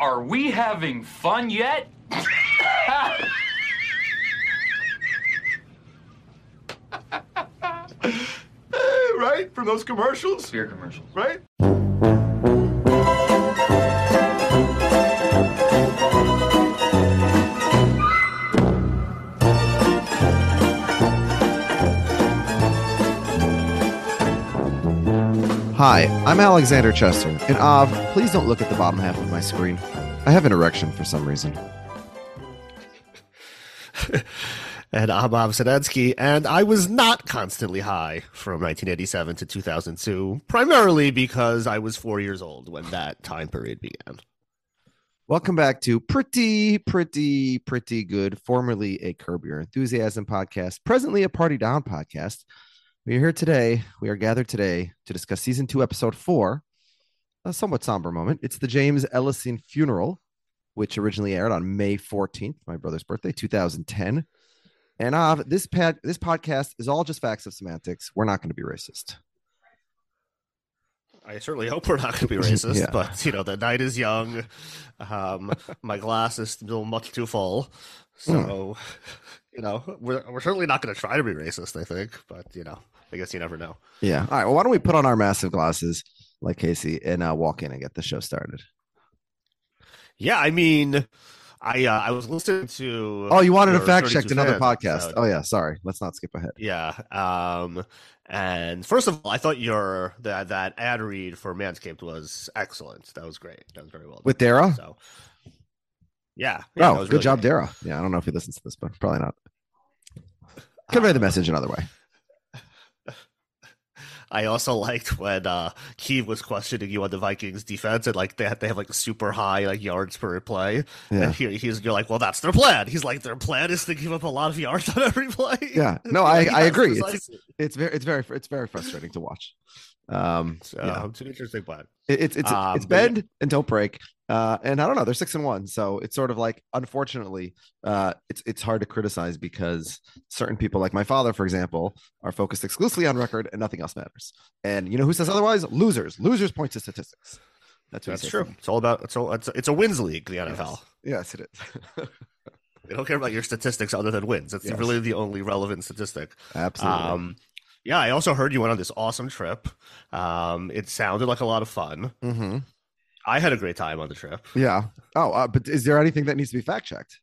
Are we having fun yet? right? From those commercials? Beer commercials. Right? Hi, I'm Alexander Chester, and Av, please don't look at the bottom half of my screen. I have an erection for some reason. and I'm Bob Sedensky, and I was not constantly high from 1987 to 2002, primarily because I was four years old when that time period began. Welcome back to Pretty, Pretty, Pretty Good, formerly a Curb Your Enthusiasm podcast, presently a Party Down podcast. We are here today. We are gathered today to discuss season two, episode four, a somewhat somber moment. It's the James Ellison funeral, which originally aired on May 14th, my brother's birthday, 2010. And uh, this pad, this podcast is all just facts of semantics. We're not going to be racist. I certainly hope we're not going to be racist, Yeah. but you know the night is young. Um, my glass is still much too full, so you know we're we're certainly not going to try to be racist. I think, but you know, I guess you never know. Yeah. All right. Well, why don't we put on our massive glasses like Casey and uh, walk in and get the show started? Yeah, I mean, I uh, I was listening to. Oh, you wanted to fact check another podcast. Oh, yeah. Sorry. Let's not skip ahead. Yeah. Um, and first of all, I thought your that that ad read for Manscaped was excellent. That was great. That was very well done. With Dara? So, yeah. yeah, oh, good really job, great. Dara. Yeah. I don't know if he listens to this, but probably not. Convey the message another way. I also liked when uh Keith was questioning you on the Vikings defense and like they have, they have like super high like yards per play. Yeah. And he, he's you're like, well, that's their plan. He's like, their plan is to give up a lot of yards on every play. Yeah. No, I, I agree. It's, it's very, it's very, it's very frustrating to watch. Um, So yeah. it's an interesting plan. It- it's it's Um, it's but yeah. bend and don't break. Uh, and I don't know, they're six and one, so it's sort of like, unfortunately, uh, it's it's hard to criticize because certain people, like my father, for example, are focused exclusively on record and nothing else matters. And you know who says otherwise? Losers. Losers point to statistics. That's That's true. It's all about it's all it's, it's a wins league, the NFL. Yes, it is. They don't care about your statistics other than wins. It's Yes. really the only relevant statistic. Absolutely. Um, yeah, I also heard you went on this awesome trip. Um, it sounded like a lot of fun. hmm I had a great time on the trip. Yeah. Oh, uh, but is there anything that needs to be fact checked?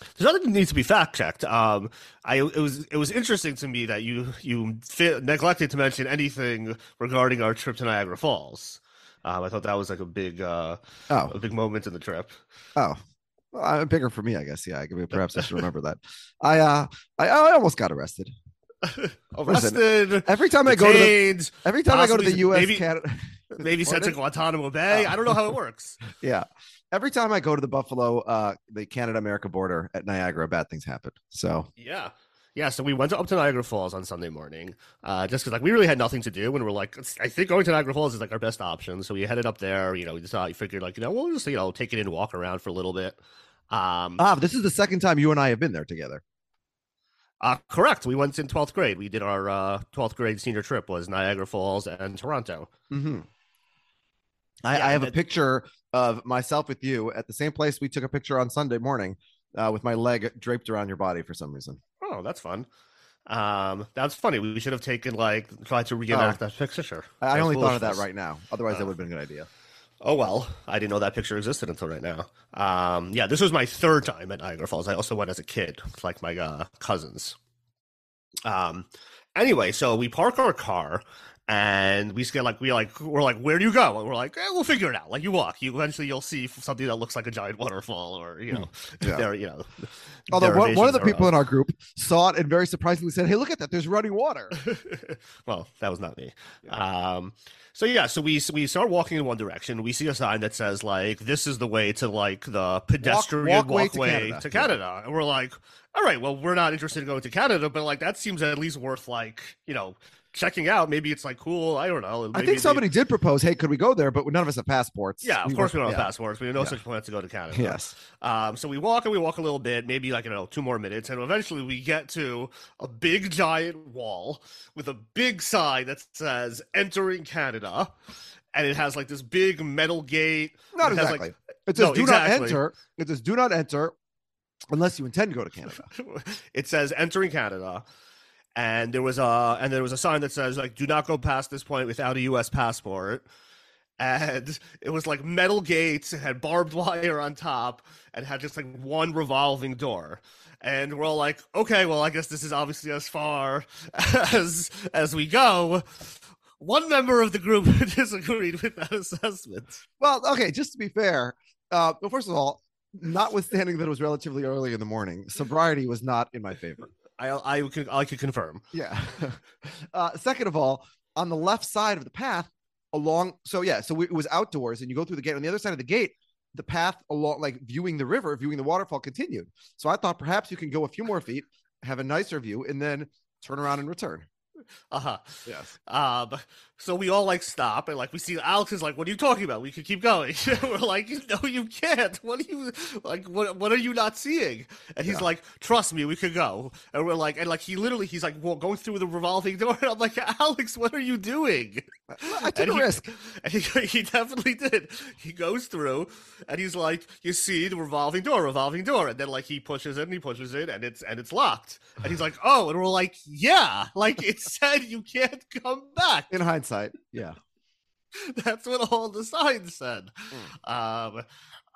There's nothing that needs to be fact checked. Um, I it was it was interesting to me that you you fi- neglected to mention anything regarding our trip to Niagara Falls. Um, I thought that was like a big uh, Oh, a big moment in the trip. oh, well, bigger for me, I guess. Yeah, I could- be perhaps I should remember that. I uh, I, I almost got arrested. Arrested, Every time I go to the every time I go to the U.S. maybe- Canada, maybe sent to Guantanamo Bay. Oh. I don't know how it works. yeah. Every time I go to the Buffalo, uh, the Canada America border at Niagara, bad things happen. So Yeah. Yeah, so we went up to Niagara Falls on Sunday morning, uh, just because like we really had nothing to do, and we're like, I think going to Niagara Falls is like our best option. So we headed up there. You know, we just uh, figured like, you know, we'll just you know take it in, walk around for a little bit. Um, ah, this is the second time you and I have been there together. Uh, correct. We went in twelfth grade. We did our uh, twelfth grade senior trip was Niagara Falls and Toronto. Mm-hmm. I, Yeah, I have a that- picture of myself with you at the same place we took a picture on Sunday morning, uh, with my leg draped around your body for some reason. Oh, that's fun. Um, that's funny. We should have taken like tried to reenact that picture. I, I only thought of that right now. Otherwise, that Oh. would have been a good idea. Oh well, I didn't know that picture existed until right now. Um, yeah, this was my third time at Niagara Falls. I also went as a kid, like my uh, cousins. Um, anyway, so we park our car, and we just get like we like we're like where do you go and we're like eh, we'll figure it out like you walk you eventually you'll see something that looks like a giant waterfall or you know Yeah. there you know Although one, one of the people in our group saw it and very surprisingly said, "Hey, look at that! There's running water." well, that was not me. Um, so yeah, so we we start walking in one direction. We see a sign that says like this is the way to like the pedestrian walkway to Canada. to Canada, and we're like, all right, well, we're not interested in going to Canada, but like that seems at least worth like you know checking out. Maybe it's like cool. I don't know. I think they- somebody did propose, "Hey, could we go there?" But none of us have passports. Yeah, of course we don't have passports. We have no Yeah. such plan to go to Canada. Yes. Um, so we walk and we walk a little bit, maybe like you know two more minutes, and eventually we get to a big giant wall with a big sign that says "Entering Canada," and it has like this big metal gate. Not It has, exactly. like- it says, No, "Do exactly. not enter." It says, "Do not enter." Unless you intend to go to Canada. it says "Entering Canada," and there was a and there was a sign that says like "Do not go past this point without a U.S. passport." And it was like metal gates, it had barbed wire on top, and had just like one revolving door. And we're all like, okay, well, I guess this is obviously as far as as we go. One member of the group disagreed with that assessment. Well, okay, just to be fair, uh, well, first of all, notwithstanding that it was relatively early in the morning, sobriety was not in my favor. I I could I could confirm. Yeah. uh, second of all, on the left side of the path along, so yeah, so it was outdoors, and you go through the gate. On the other side of the gate, the path along, like viewing the river, viewing the waterfall, continued. So I thought perhaps you can go a few more feet, have a nicer view, and then turn around and return. Uh huh. Yes. Um, so we all like stop and like we see Alex is like, "What are you talking about? We could keep going." We're like, "No, you can't. What are you like? What what are you not seeing?" And he's Yeah. like, "Trust me, we could go." And we're like, and like he literally he's like, "Well, going through the revolving door." And I'm like, "Alex, what are you doing?" I took And a he- risk. And he, he definitely did. He goes through and he's like, you see the revolving door, revolving door. And then like he pushes it and he pushes it and it's and it's locked. And he's like, oh, and we're like, yeah, like it said you can't come back. In hindsight, yeah. That's what all the signs said. Um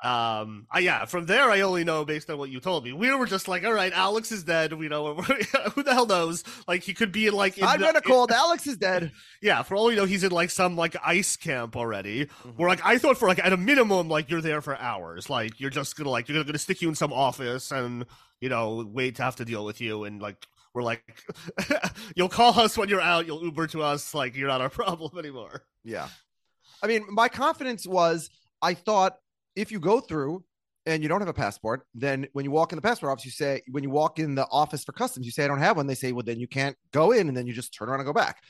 um I, yeah from there i only know based on what you told me we were just like all right alex is dead we know who the hell knows like he could be in like in I'm gonna call. Alex is dead. yeah, for all we know, he's in like some like ice camp already. Mm-hmm. Where like I thought for like at a minimum, like you're there for hours. Like you're just gonna like you're gonna stick you in some office and you know wait to have to deal with you. And like we're like, you'll call us when you're out. You'll Uber to us. Like you're not our problem anymore. Yeah. I mean, my confidence was I thought if you go through and you don't have a passport, then when you walk in the passport office, you say, when you walk in the office for customs, you say, I don't have one. They say, well, then you can't go in. And then you just turn around and go back.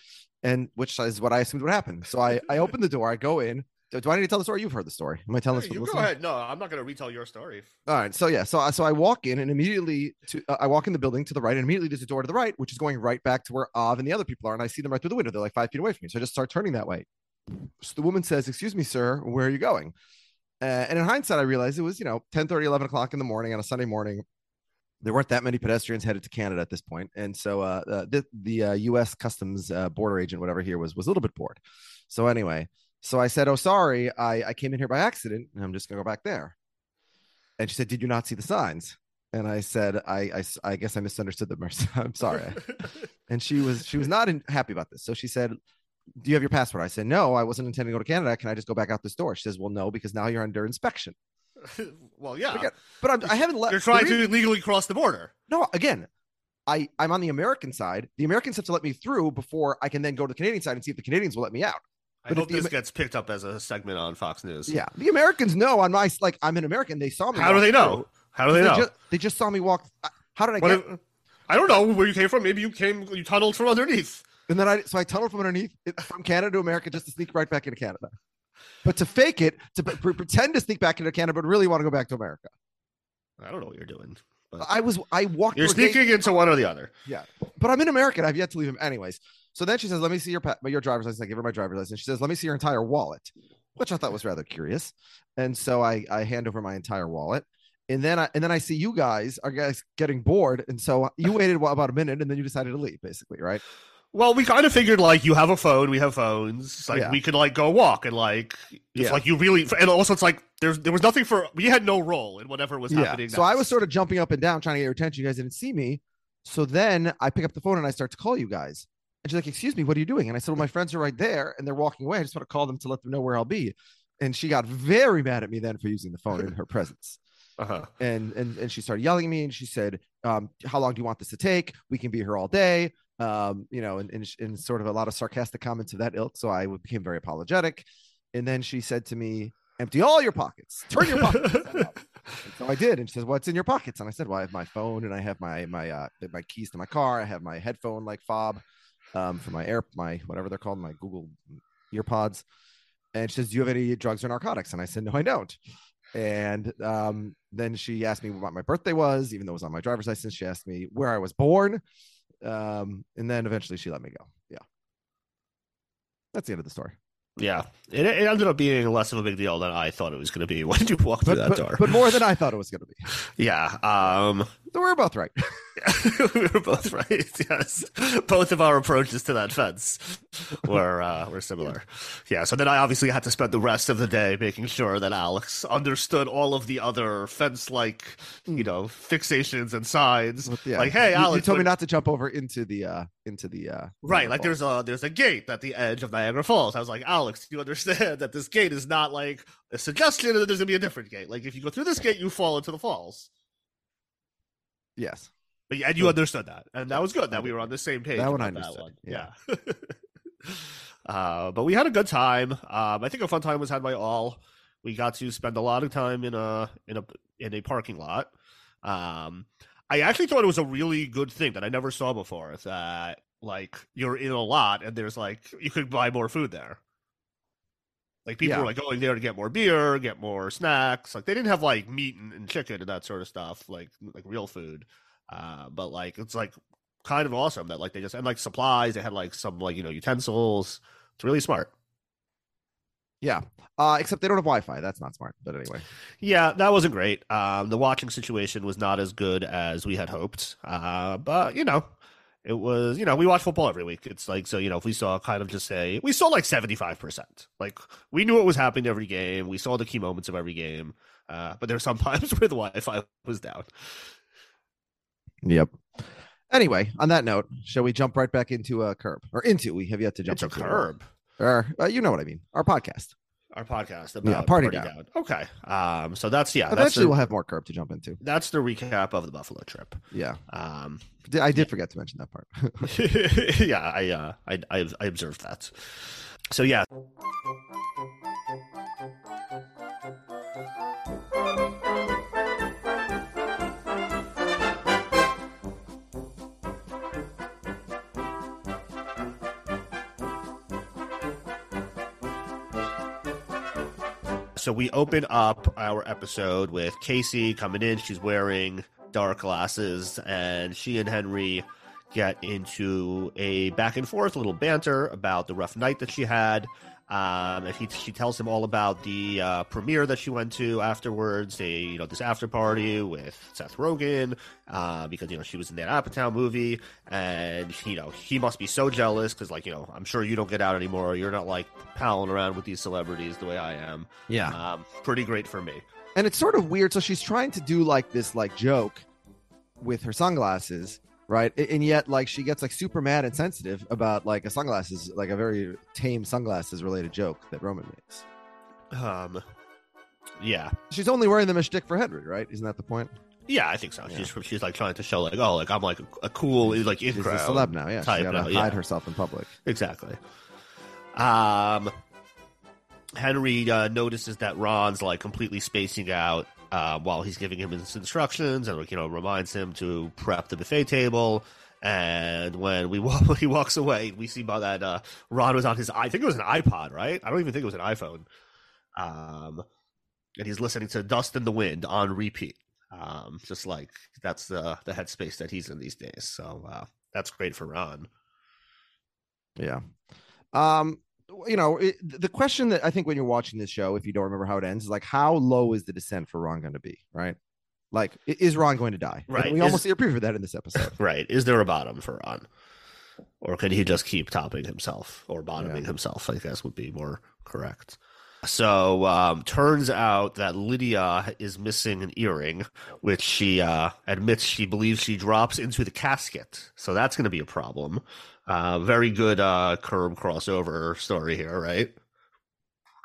And which is what I assumed would happen. So I, I opened the door, I go in. Do, do I need to tell the story? You've heard the story. Am I telling this? for you go ahead. No, I'm not gonna retell your story. All right. So yeah. So I so I walk in and immediately to uh, I walk in the building to the right and immediately there's a door to the right, which is going right back to where Av and the other people are, and I see them right through the window. They're like five feet away from me. So I just start turning that way. So the woman says, "Excuse me, sir, where are you going?" Uh, and in hindsight, I realized it was you know 10, 30, 11 o'clock in the morning on a Sunday morning. There weren't that many pedestrians headed to Canada at this point, and so uh, uh, the the uh, U.S. Customs uh, border agent, whatever here was, was a little bit bored. So anyway, so I said, "Oh, sorry, I I came in here by accident, and I'm just gonna go back there." And she said, "Did you not see the signs?" And I said, "I I, I guess I misunderstood them. I'm sorry." and she was she was not in, happy about this. So she said, "Do you have your passport?" I said, "No, I wasn't intending to go to Canada. Can I just go back out this door?" She says, "Well, no, because now you're under inspection." well, yeah, Again, but I'm, I haven't left. you're trying to illegally cross the border. No, again, I I'm on the American side. The Americans have to let me through before I can then go to the Canadian side and see if the Canadians will let me out. I But if hope this Amer- gets picked up as a segment on Fox News. Yeah, the Americans know on my like I'm an American. They saw me. How do they know? through. How do they know? just, they just saw me walk. How did I What get? if- I don't know where you came from. Maybe you came, you tunneled from underneath. And then I so I tunneled from underneath from Canada to America just to sneak right back into Canada. But to fake it, to pre- pretend to sneak back into Canada, but really want to go back to America. I don't know what you're doing. But I was I walked. you're sneaking into one or the other. Yeah, but I'm in America. I've yet to leave him, anyways. So then she says, "Let me see your pa- your driver's license." I give her my driver's license. She says, "Let me see your entire wallet," which I thought was rather curious. And so I I hand over my entire wallet, and then I and then I see you guys are guys getting bored, and so you waited what, about a minute, and then you decided to leave, basically, right? Well, we kind of figured like you have a phone, we have phones. Like Yeah. we could like go walk and like if Yeah. like you really and also it's like there's there was nothing for we had no role in whatever was happening. So I was sort of jumping up and down trying to get your attention. You guys didn't see me. So then I pick up the phone and I start to call you guys. And she's like, "Excuse me, what are you doing?" And I said, "Well, my friends are right there, and they're walking away. I just want to call them to let them know where I'll be." And she got very mad at me then for using the phone in her presence. Uh-huh. And and and she started yelling at me, and she said, um, "How long do you want this to take? We can be here all day." Um, you know, and, and and sort of a lot of sarcastic comments of that ilk. So I became very apologetic. And then she said to me, "Empty all your pockets. Turn your pockets." So I did, and she says, "What's in your pockets?" And I said, "Well, I have my phone, and I have my my uh my keys to my car. I have my headphone like fob, um, for my air my whatever they're called, my Google earpods." And she says, "Do you have any drugs or narcotics?" And I said, "No, I don't." And um, then she asked me what my birthday was, even though it was on my driver's license. She asked me where I was born, um, and then eventually she let me go. Yeah, that's the end of the story. Yeah, it, it ended up being less of a big deal than I thought it was going to be when you walked through But, that but, door. but more than I thought it was going to be. yeah, um, So we're both right. we were both right. Yes, both of our approaches to that fence were uh, were similar. Yeah. So then I obviously had to spend the rest of the day making sure that Alex understood all of the other fence-like, you know, fixations and signs. Yeah. Like, hey, Alex, you told me not to jump over into the uh into the uh Right, like there's a there's a gate at the edge of Niagara Falls. I was like, Alex, do you understand that this gate is not like a suggestion that there's gonna be a different gate? Like if you go through this gate, you fall into the falls. Yes. But yeah, and you understood that, and that was good that we were on the same page. That one I understood, Yeah. uh, but we had a good time. Um, I think a fun time was had by all. We got to spend a lot of time in a in a in a parking lot. Um, I actually thought it was a really good thing that I never saw before. That like you're in a lot and there's like you could buy more food there. Like people Yeah. were like going there to get more beer, get more snacks. Like they didn't have like meat and, and chicken and that sort of stuff, like like real food. Uh, but like it's like kind of awesome that like they just and like supplies. They had like some like you know utensils. It's really smart. Yeah. Uh except they don't have Wi-Fi. That's not smart. But anyway. Yeah, that wasn't great. Um, the watching situation was not as good as we had hoped. Uh, but you know, it was you know we watch football every week. It's like so you know if we saw kind of just say we saw like seventy five percent. Like we knew what was happening every game. We saw the key moments of every game. Uh, but there were some times where the Wi-Fi was down. Yep. Anyway, on that note, shall we jump right back into a curb or into? We have yet to jump into curb. Or uh, you know what I mean? Our podcast. Our podcast about Yeah, Party Down. Okay. Um. So that's yeah. That's Eventually, the, we'll have more curb to jump into. that's the recap of the Buffalo trip. Yeah, Um. I did forget to mention that part. yeah, I, uh, I I I observed that. So yeah, so we open up our episode with Casey coming in. She's wearing dark glasses, and she and Henry get into a back and forth, a little banter about the rough night that she had. Um, and he, she tells him all about the uh, premiere that she went to afterwards, a you know this after party with Seth Rogen, uh, because you know she was in that Apatow movie, and you know he must be so jealous because like you know I'm sure you don't get out anymore. You're not like palling around with these celebrities the way I am. yeah, Um, pretty great for me. and it's sort of weird. So she's trying to do like this like joke with her sunglasses, right? And yet, like she gets like super mad and sensitive about like a sunglasses, like a very tame sunglasses related joke that Roman makes. Um, yeah, She's only wearing them as shtick for Henry, right? Isn't that the point? yeah, I think so. Yeah. She's she's like trying to show like oh like I'm like a, a cool like in She's a celeb now. Yeah, she gotta now, yeah. hide herself in public. Exactly. Um, Henry uh, notices that Ron's like completely spacing out uh, while he's giving him his instructions, and you know reminds him to prep the buffet table. And when we walk, when he walks away, we see by that uh, Ron was on his I think it was an iPod, right? I don't even think it was an iPhone. Um, and he's listening to "Dust in the Wind" on repeat. Um, just like that's the the headspace that he's in these days. So uh, that's great for Ron. Yeah. Um, you know, it, the question that I think when you're watching this show, if you don't remember how it ends, is like how low is the descent for Ron going to be, right? Like, is Ron going to die? And Right. We Is- almost see a preview of that in this episode. Right. Is there a bottom for Ron? Or could he just keep topping himself or bottoming Yeah. himself? I guess would be more correct. So um, turns out that Lydia is missing an earring, which she uh, admits she believes she drops into the casket. So that's going to be a problem. Uh, very good uh, curb crossover story here, right?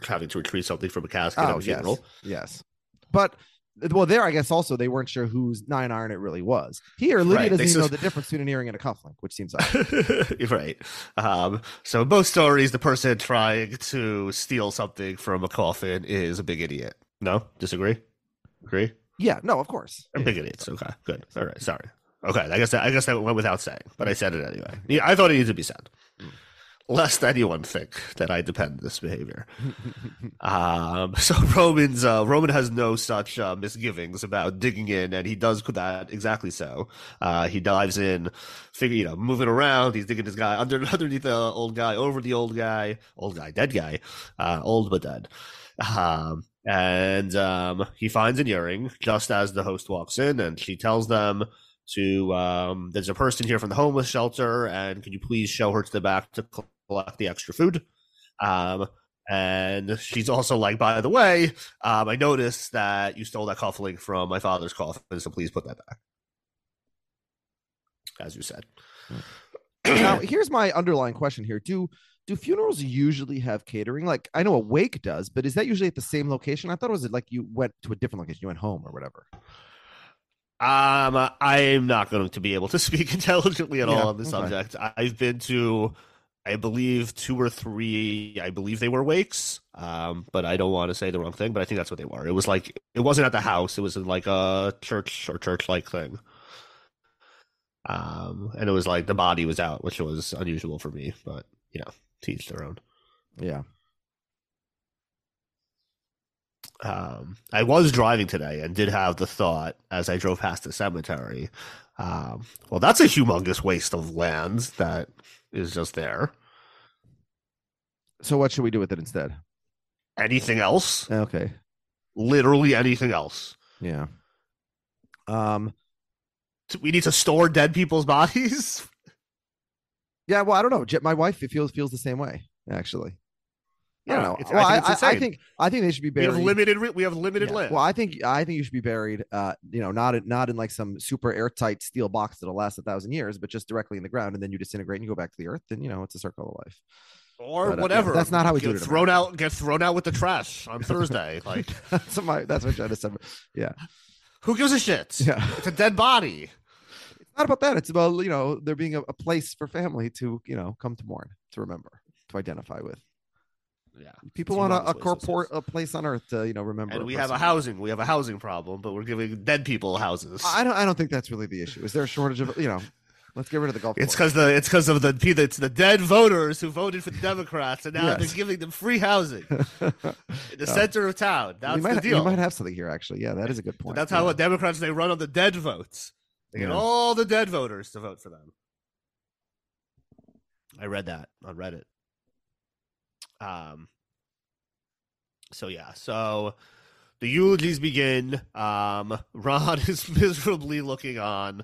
Having to retrieve something from a casket at Oh a yes, funeral. yes. But well, there I guess also they weren't sure whose nine iron it really was. Here, Lydia Right, doesn't even know the difference between an earring and a cufflink, which seems odd. right. Um, so in both stories, the person trying to steal something from a coffin is a big idiot. No, disagree. Agree. yeah, no, of course. They're big idiots. Okay, good. All right, sorry. Okay, I guess that, I guess that went without saying, but I said it anyway. Yeah, I thought it needed to be said, lest anyone think that I depend this behavior. um, so Roman's uh, Roman has no such uh, misgivings about digging in, and he does that exactly so. Uh, he dives in, figure you know, moving around. He's digging his guy under underneath the old guy, over the old guy, old guy, dead guy, uh, old but dead. Um, and um, he finds an earring just as the host walks in, and she tells them to um, there's a person here from the homeless shelter, and can you please show her to the back to collect the extra food? Um, and she's also like, by the way, um, I noticed that you stole that cufflink from my father's coffin, so please put that back. As you said. now, here's my underlying question here: Do do funerals usually have catering? Like I know a wake does, but is that usually at the same location? I thought it was like you went to a different location, you went home or whatever. Um, I'm not going to be able to speak intelligently at Yeah, all on this okay. subject. I've been to, I believe, two or three. I believe they were wakes. Um, but I don't want to say the wrong thing. But I think that's what they were. It was like it wasn't at the house. It was in like a church or church-like thing. Um, and it was like the body was out, which was unusual for me. But you know, to each their own. Yeah. Um, I was driving today and did have the thought as I drove past the cemetery. Um, well, that's a humongous waste of land that is just there. So what should we do with it instead? Anything else? Okay. Literally anything else? Yeah. Um. We need to store dead people's bodies. Yeah. Well, I don't know. My wife feels feels the same way. Actually. I don't Yeah, know. it's- well, I I, think I, I think I think they should be buried. We have limited. We have limited Yeah. land. Well, I think I think you should be buried. Uh, you know, not in, not in like some super airtight steel box that'll last a thousand years, but just directly in the ground, and then you disintegrate and you go back to the earth. And you know, it's a circle of life. or but, uh, whatever. that's not how we get do it Thrown America. out. Get thrown out with the trash on Thursday. like, that's my that's my trying to say. Yeah, who gives a shit? yeah. It's a dead body. It's not about that. It's about you know there being a, a place for family to you know come to mourn, to remember, to identify with. Yeah. People want a, a waste of corpor space. a place on earth to you know remember. And we have a housing. We have a housing problem, but we're giving dead people houses. I don't. I don't think that's really the issue. Is there a shortage of you know? Let's get rid of the golf. It's because the it's because of the it's the dead voters who voted for the Democrats, and now Yes. they're giving them free housing in the Yeah. center of town. That's might, the deal. We might have something here, actually. Yeah, that is a good point. That's yeah. how Democrats they run on the dead votes. They get all the dead voters to vote for them. I read that on Reddit. Um. So yeah, so the eulogies begin. Um, Ron is miserably looking on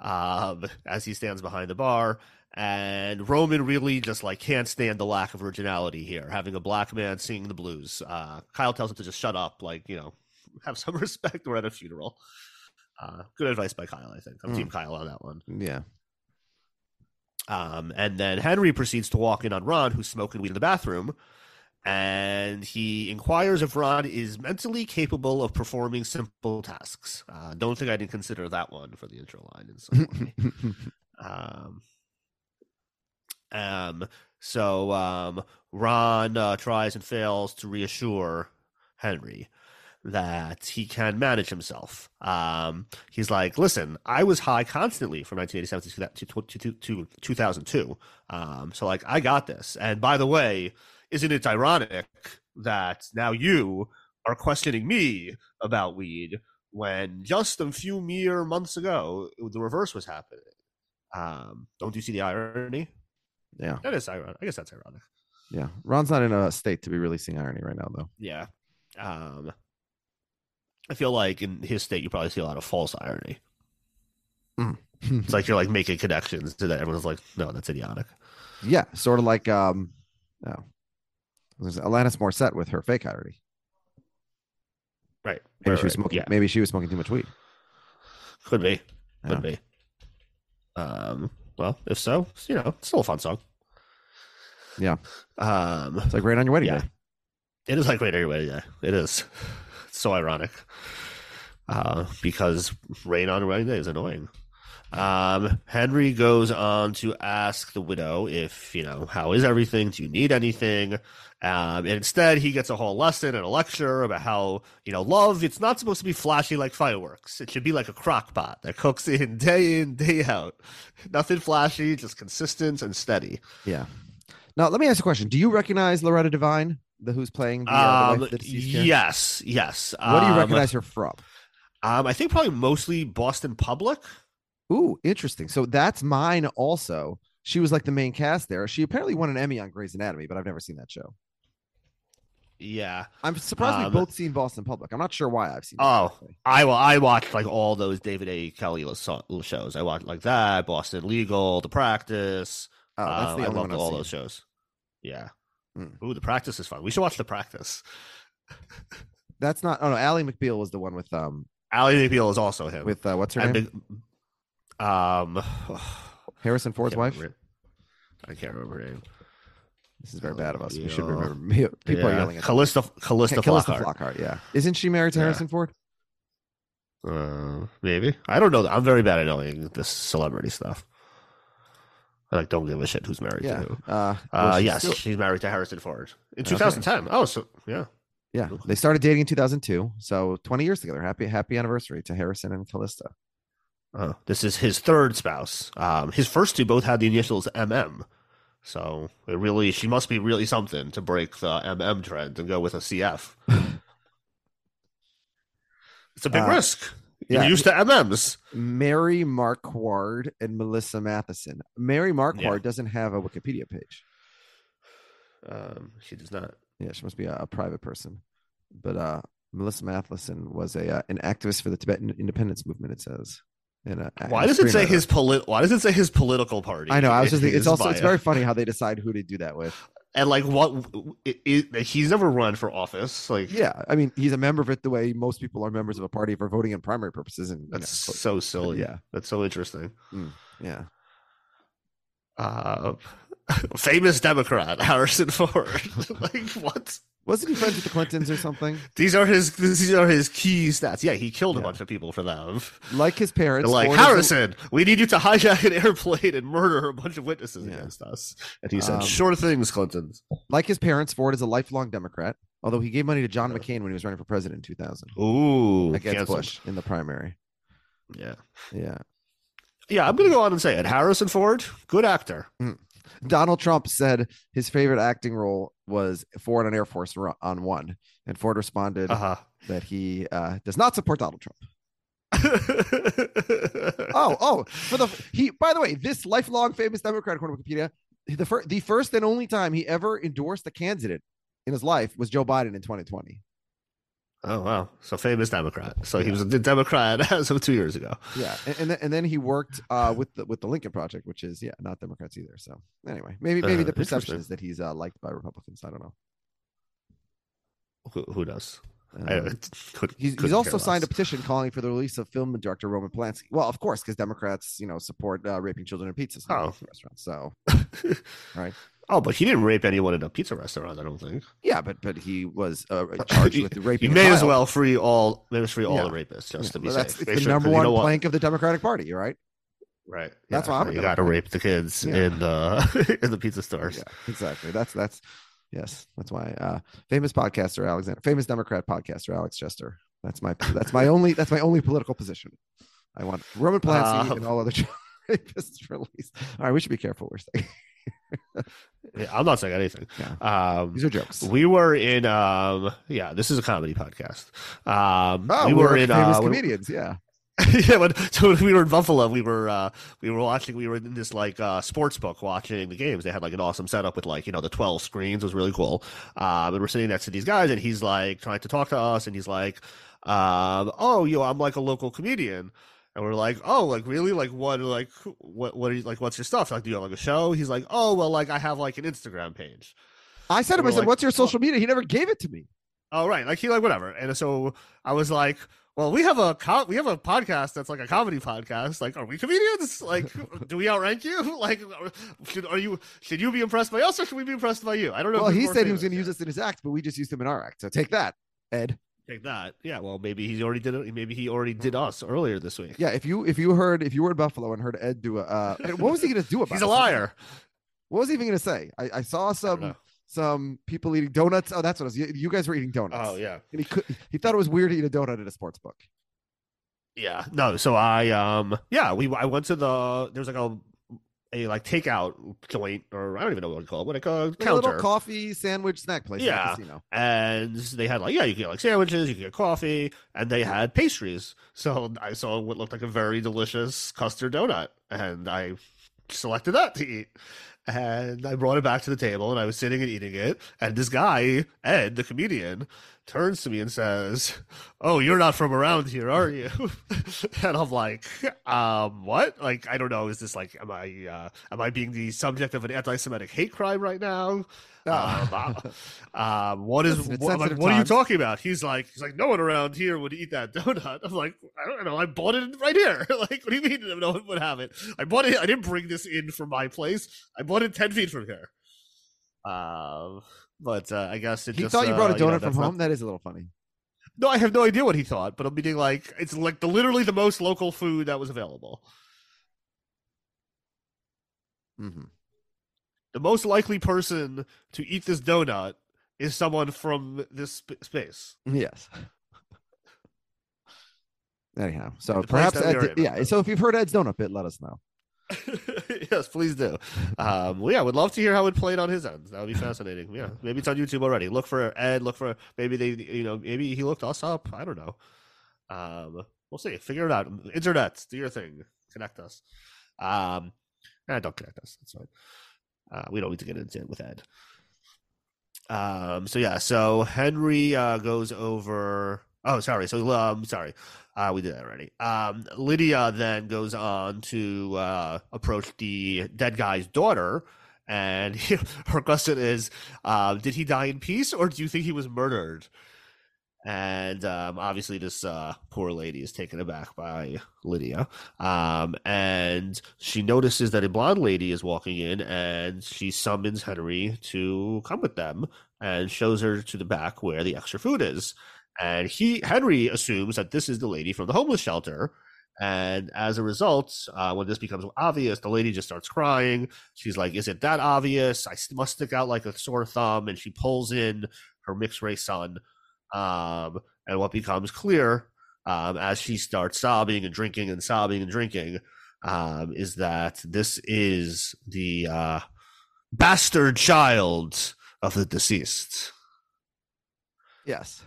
um, as he stands behind the bar, and Roman really just like can't stand the lack of originality here. Having a black man singing the blues. Uh, Kyle tells him to just shut up, like you know, have some respect. We're at a funeral. Uh, good advice by Kyle, I think. I'm Mm. Team Kyle on that one. Yeah. Um, and then Henry proceeds to walk in on Ron, who's smoking weed in the bathroom, and he inquires if Ron is mentally capable of performing simple tasks. Uh, don't think I didn't consider that one for the intro line in some way. um, um, so um, Ron uh, tries and fails to reassure Henry that he can manage himself. Um, he's like, listen, I was high constantly from 1987 to, to, to, to 2002. Um, so like, I got this. And by the way, isn't it ironic that now you are questioning me about weed when just a few mere months ago the reverse was happening? Um, don't you see the irony? yeah. That is ironic. I guess that's ironic. Yeah. Ron's not in a state to be releasing irony right now, though. Yeah. Um, I feel like in his state, you probably see a lot of false irony. It's like you're like making connections to that. Everyone's like, no, that's idiotic. yeah. Sort of like um, oh, there's Alanis Morissette with her fake irony. Right. Maybe Right, she was right. smoking. Yeah. Maybe she was smoking too much weed. Could be. Yeah. Could be. Um, well, if so, you know, it's still a fun song. Yeah. Um, It's like right on your wedding Yeah. day. it is like right anyway. Yeah, it is. So ironic. Uh, because rain on a wedding day is annoying. Um, Henry goes on to ask the widow if, you know, how is everything? Do you need anything? Um, and instead, he gets a whole lesson and a lecture about how, you know, love, it's not supposed to be flashy like fireworks. It should be like a crock pot that cooks in day in, day out. Nothing flashy, just consistent and steady. Yeah. Now let me ask a question. Do you recognize Loretta Devine, the who's playing the, uh, Um, the yes, yes. What do you Um, recognize her from? Um, I think probably mostly Boston Public. Ooh, interesting. So that's mine also. She was like the main cast there. She apparently won an Emmy on Grey's Anatomy, but I've never seen that show. Yeah. I'm surprised Um, we've both seen Boston Public. I'm not sure why I've seen. Oh. I well, I watched like all those David A. Kelley so- shows. I watched like that, Boston Legal, The Practice. oh, that's Uh, the I only loved one I've all seen. those shows. Yeah. Hmm. Ooh, The Practice is fun. We should watch The Practice. That's not. Oh no, Ally McBeal was the one with um Ally McBeal is also him. with uh, what's her And name? big- um, Harrison Ford's can't wife. remember. I can't remember her name. This is very bad of us. We should remember. People are yelling at Calista, Calista, Calista Flockhart. Flockhart. Yeah, isn't she married to Yeah. Harrison Ford? Uh, maybe. I don't know. I'm very bad at knowing this celebrity stuff. I like don't give a shit who's married Yeah. to who. Uh, well, Uh, she's yes, still- she's married to Harrison Ford in Okay. 2010. Oh, so yeah. yeah. They started dating in 2002, so 20 years together. Happy happy anniversary to Harrison and Calista. Oh, this is his third spouse. Um, his first two both had the initials MM. So it really, she must be really something to break the MM trend and go with a CF. it's a big Uh, risk. You're used to MMs. Mary Marquardt and Melissa Mathison. Mary Marquardt Yeah. doesn't have a Wikipedia page. Um, she does not. Yeah, she must be a, a private person. But uh, Melissa Mathison was a uh, an activist for the Tibetan independence movement. It says. And a, Why does it say his polit? Why does it say his political party? I know. I was just. Thinking, it's also. It's very funny how they decide who to do that with. And like what it, it, he's never run for office. Like Yeah, I mean, he's a member of it the way most people are members of a party for voting in primary purposes. And you that's know, so silly. yeah. that's so interesting. yeah. Uh, famous Democrat Harrison Ford. like what? Wasn't he friends with the Clintons or something? These are his. These are his key stats. Yeah, he killed a bunch of people for them. Like his parents, They're like Ford a- Harrison, we need you to hijack an airplane and murder a bunch of witnesses Yeah. against us. And he said, Um, "Sure things, Clintons." like his parents, Ford is a lifelong Democrat. Although he gave money to John McCain when he was running for president in 2000 Ooh, against canceled. Bush in the primary. Yeah, Yeah. yeah. I'm gonna go on and say it. Harrison Ford, good actor. Donald Trump said his favorite acting role was Ford on Air Force on One, and Ford responded Uh huh. that he uh, does not support Donald Trump. Oh, oh, for the he. By the way, this lifelong famous Democrat, according to Wikipedia, the first, the first and only time he ever endorsed a candidate in his life was Joe Biden in 2020. Oh wow! So famous Democrat. So he was a Democrat as of two years ago. Yeah, and and then, and then he worked uh, with the with the Lincoln Project, which is yeah, not Democrats either. So anyway, maybe maybe Uh, the perception is that he's uh, liked by Republicans. I don't know. Who, who does? I, could, He's, he's also signed a petition calling for the release of film director Roman Polanski. Well, of course, because Democrats, you know, support uh, raping children in pizzas Oh. restaurants. So, right? Oh, but he didn't rape anyone in a pizza restaurant. I don't think. Yeah, but but he was uh, charged with raping. You may as well free all. May as free all Yeah. the rapists just Yeah, to be well, safe. that's the number one plank of the Democratic Party, right? Right. That's yeah, why I'm You got to rape the kids in the in the pizza stores. Yeah, exactly. That's that's yes, that's why uh famous podcaster Alexander famous Democrat podcaster Alex Chester. That's my that's my only that's my only political position. I want Roman Polanski Um, and all other child rapists released. All right, we should be careful we're saying. Yeah, I'm not saying anything. Um, These are jokes. we were in. Um, yeah, this is a comedy podcast. Um, Oh, we we were in. famous Uh, comedians, yeah. yeah, when, so when we were in Buffalo, we were uh, we were watching. We were in this like uh, sports book watching the games. They had like an awesome setup with like you know the twelve screens. It was really cool. Um, and we're sitting next to these guys, and he's like trying to talk to us, and he's like, um, "Oh, yo, I'm like a local comedian." And we're like, "Oh, like really? Like what? Like what? What? Are you, like what's your stuff? Like do you have like a show?" He's like, "Oh, well, like I have like an Instagram page." I said to him, I said, like, What's your social media? He never gave it to me. Oh, right. Like he like whatever. And so I was like, Well, we have a co- we have a podcast that's like a comedy podcast. Like, are we comedians? Like, do we outrank you? Like, should are you should you be impressed by us or should we be impressed by you? I don't know. Well, he said he was going to use us in his act, but we just used him in our act. So take that, Ed. Take that. Yeah. Well, maybe he already did it. Maybe he already did us earlier this week. Yeah, if you if you heard if you were in Buffalo and heard Ed do a, uh, what was he going to do about? It? He's a liar. What was he even going to say? I, I saw some know. some people eating donuts. Oh, that's what it was. You, you guys were eating donuts. Oh yeah. and he could he thought it was weird to eat a donut at a sports book. Yeah, no. So I, um, yeah, we I went to the there's like a a like takeout joint or I don't even know what to call it, what I call it, Like a little counter, coffee sandwich snack place. Yeah. the casino. and they had like yeah, you could get like sandwiches, you could get coffee, and they had pastries. So I saw what looked like a very delicious custard donut, and I selected that to eat. And I brought it back to the table, and I was sitting and eating it. And this guy, Ed, the comedian, turns to me and says, "Oh, you're not from around here, are you?" and I'm like, "Um, what? Like, I don't know. Is this like, am I, uh, am I being the subject of an anti-Semitic hate crime right now? Um, uh, um, what is? What, like, what are you talking about? He's like, he's like, no one around here would eat that donut. I'm like, I don't know. I bought it right here. like, what do you mean no one would have it? I bought it. I didn't bring this in from my place. I bought it ten feet from here. Um, but uh, I guess it He just, thought you brought a uh, know, donut from that's not- home. That is a little funny. no, I have no idea what he thought, but I'm meaning like it's like the literally the most local food that was available. Mm-hmm. The most likely person to eat this donut is someone from this sp- space. Yes. Anyhow, so perhaps yeah. So if you've heard Ed's donut bit, let us know. yes, please do. Um, well, yeah, would love to hear how it played on his end. That would be fascinating. Yeah, maybe it's on YouTube already. Look for Ed. Look for maybe they, you know, maybe he looked us up. I don't know. Um, we'll see. Figure it out. Internet, do your thing. Connect us. Um, eh, don't connect us. That's fine. Uh, we don't need to get into it with Ed. Um, so yeah, so Henry uh, goes over. Oh, sorry. So um, sorry. Uh, we did that already. Um, Lydia then goes on to uh, approach the dead guy's daughter, and her question is, uh, "Did he die in peace, or do you think he was murdered?" And um, obviously, this uh, poor lady is taken aback by Lydia, um, and she notices that a blonde lady is walking in, and she summons Henry to come with them, and shows her to the back where the extra food is and he Henry assumes that this is the lady from the homeless shelter. And as a result, uh, when this becomes obvious, the lady just starts crying. She's like, "Is it that obvious? I must stick out like a sore thumb." And she pulls in her mixed race son. Um, and what becomes clear um, as she starts sobbing and drinking and sobbing and drinking um, is that this is the uh, bastard child of the deceased. Yes.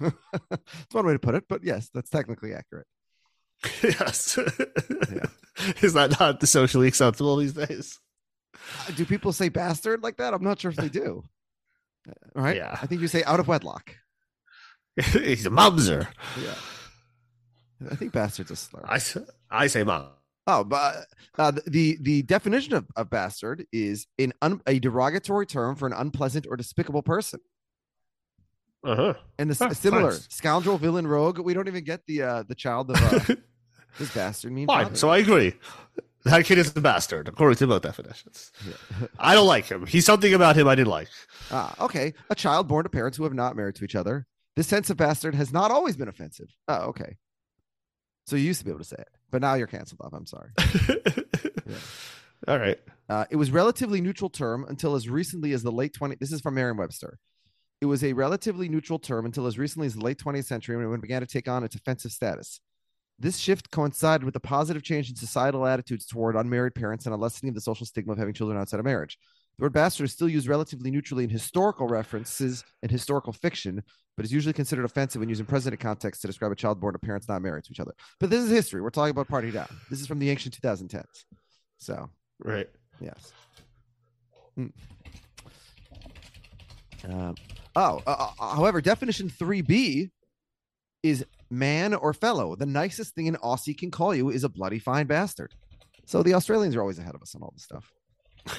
It's one way to put it, but yes, that's technically accurate. yes. Is that not socially acceptable these days? Uh, Do people say bastard like that? I'm not sure if they do. Uh, Right? Yeah. I think you say out of wedlock. He's a mumser. Yeah. I think bastard's a slur. I say mom. Oh, but uh, the the definition of, of bastard is in un, a derogatory term for an unpleasant or despicable person. Uh-huh. And the Huh, similar nice. scoundrel, villain, rogue. We don't even get the uh, the child of uh, this bastard. Mean Fine. father. So I agree. That kid is a bastard, according to both definitions. I don't like him. He's something about him I didn't like. Ah, okay. A child born to parents who have not married to each other. This sense of bastard has not always been offensive. Oh, okay. So you used to be able to say it, but now you're canceled off. I'm sorry. All right. Uh, it was relatively neutral term until as recently as the late 20. This is from Merriam-Webster. It was a relatively neutral term until as recently as the late 20th century when it began to take on its offensive status. This shift coincided with a positive change in societal attitudes toward unmarried parents and a lessening of the social stigma of having children outside of marriage. The word bastard is still used relatively neutrally in historical references and historical fiction, but is usually considered offensive when used in present context to describe a child born to parents not married to each other. But this is history. We're talking about party down. This is from the ancient 2010s. So, Right. yes. Mm. Um, oh, uh, uh, however, definition 3B is man or fellow. The nicest thing an Aussie can call you is a bloody fine bastard. So the Australians are always ahead of us on all this stuff.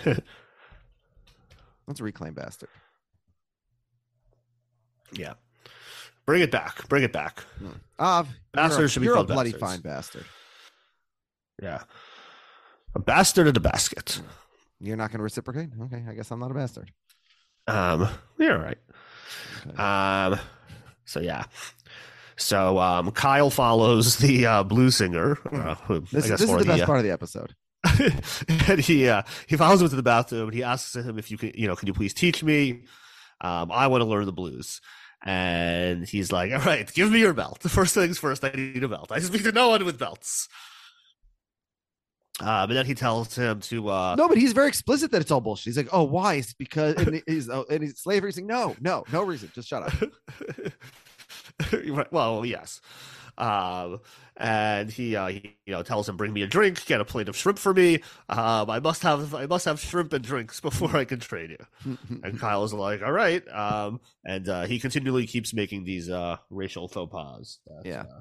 Let's reclaim bastard. Yeah. Bring it back. Bring it back. Av, you're, a- should be you're called a bloody bastards. fine bastard. Yeah. A bastard in a basket. You're not going to reciprocate? Okay, I guess I'm not a bastard. Um, you're all right. Um, so yeah. So um, Kyle follows the uh, blues singer. Uh, who, This, guess this is more the best uh, part of the episode. and he uh, he follows him to the bathroom and he asks him if you can you know can you please teach me um, i want to learn the blues and he's like all right give me your belt the first things first i need a belt i speak to no one with belts uh, but then he tells him to uh, No, but he's very explicit that it's all bullshit. He's like, "Oh, why? It's because and he's oh, and he's slavery." He's like, "No, no, no reason. Just shut up." Well, yes. Um, and he, uh, he, you know, tells him, "Bring me a drink. Get a plate of shrimp for me. Um, I must have, I must have shrimp and drinks before I can train you." And Kyle's like, "All right." Um, and uh, he continually keeps making these uh, racial faux pas. Yeah. uh,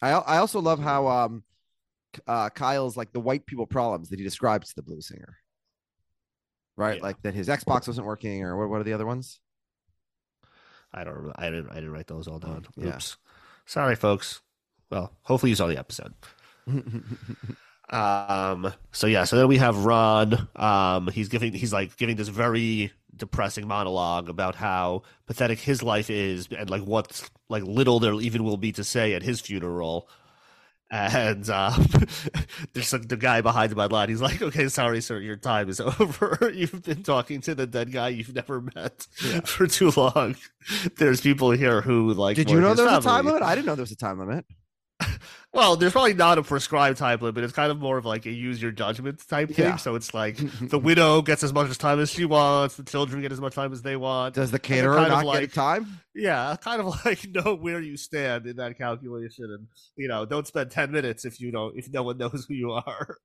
I I also love how um uh Kyle's like the white people problems that he describes to the blues singer. Right? Yeah. Like that his Xbox wasn't working or what, what are the other ones? I don't, remember, I didn't, I didn't write those all down. Yeah. Oops. Sorry, folks. Well, hopefully you saw the episode. Um. So yeah. So then we have Ron. Um. He's giving. He's like giving this very depressing monologue about how pathetic his life is and like what like little there even will be to say at his funeral. And uh, there's like the guy behind him line. He's like, "Okay, sorry, sir, your time is over. You've been talking to the dead guy you've never met for too long. There's people here who like. Did you know there was a time limit? I didn't know there was a time limit. Well, there's probably not a prescribed time limit. It's kind of more of like a use your judgment type thing. Yeah. So it's like the widow gets as much time as she wants, the children get as much time as they want. Does the caterer not get time? Yeah, kind of like know where you stand in that calculation, and you know, don't spend ten minutes if you don't if no one knows who you are,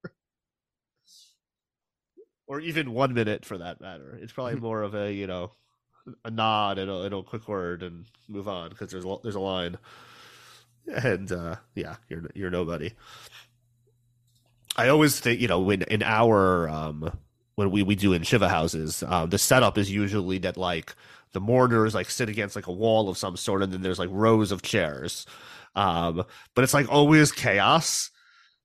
or even one minute for that matter. It's probably mm-hmm. more of a you know a nod and a, and a quick word and move on because there's a, there's a line, and uh, yeah, you're you're nobody. I always think you know when in our um when we we do in shiva houses, um, the setup is usually that like the mourners like sit against like a wall of some sort, and then there's like rows of chairs, um, but it's like always chaos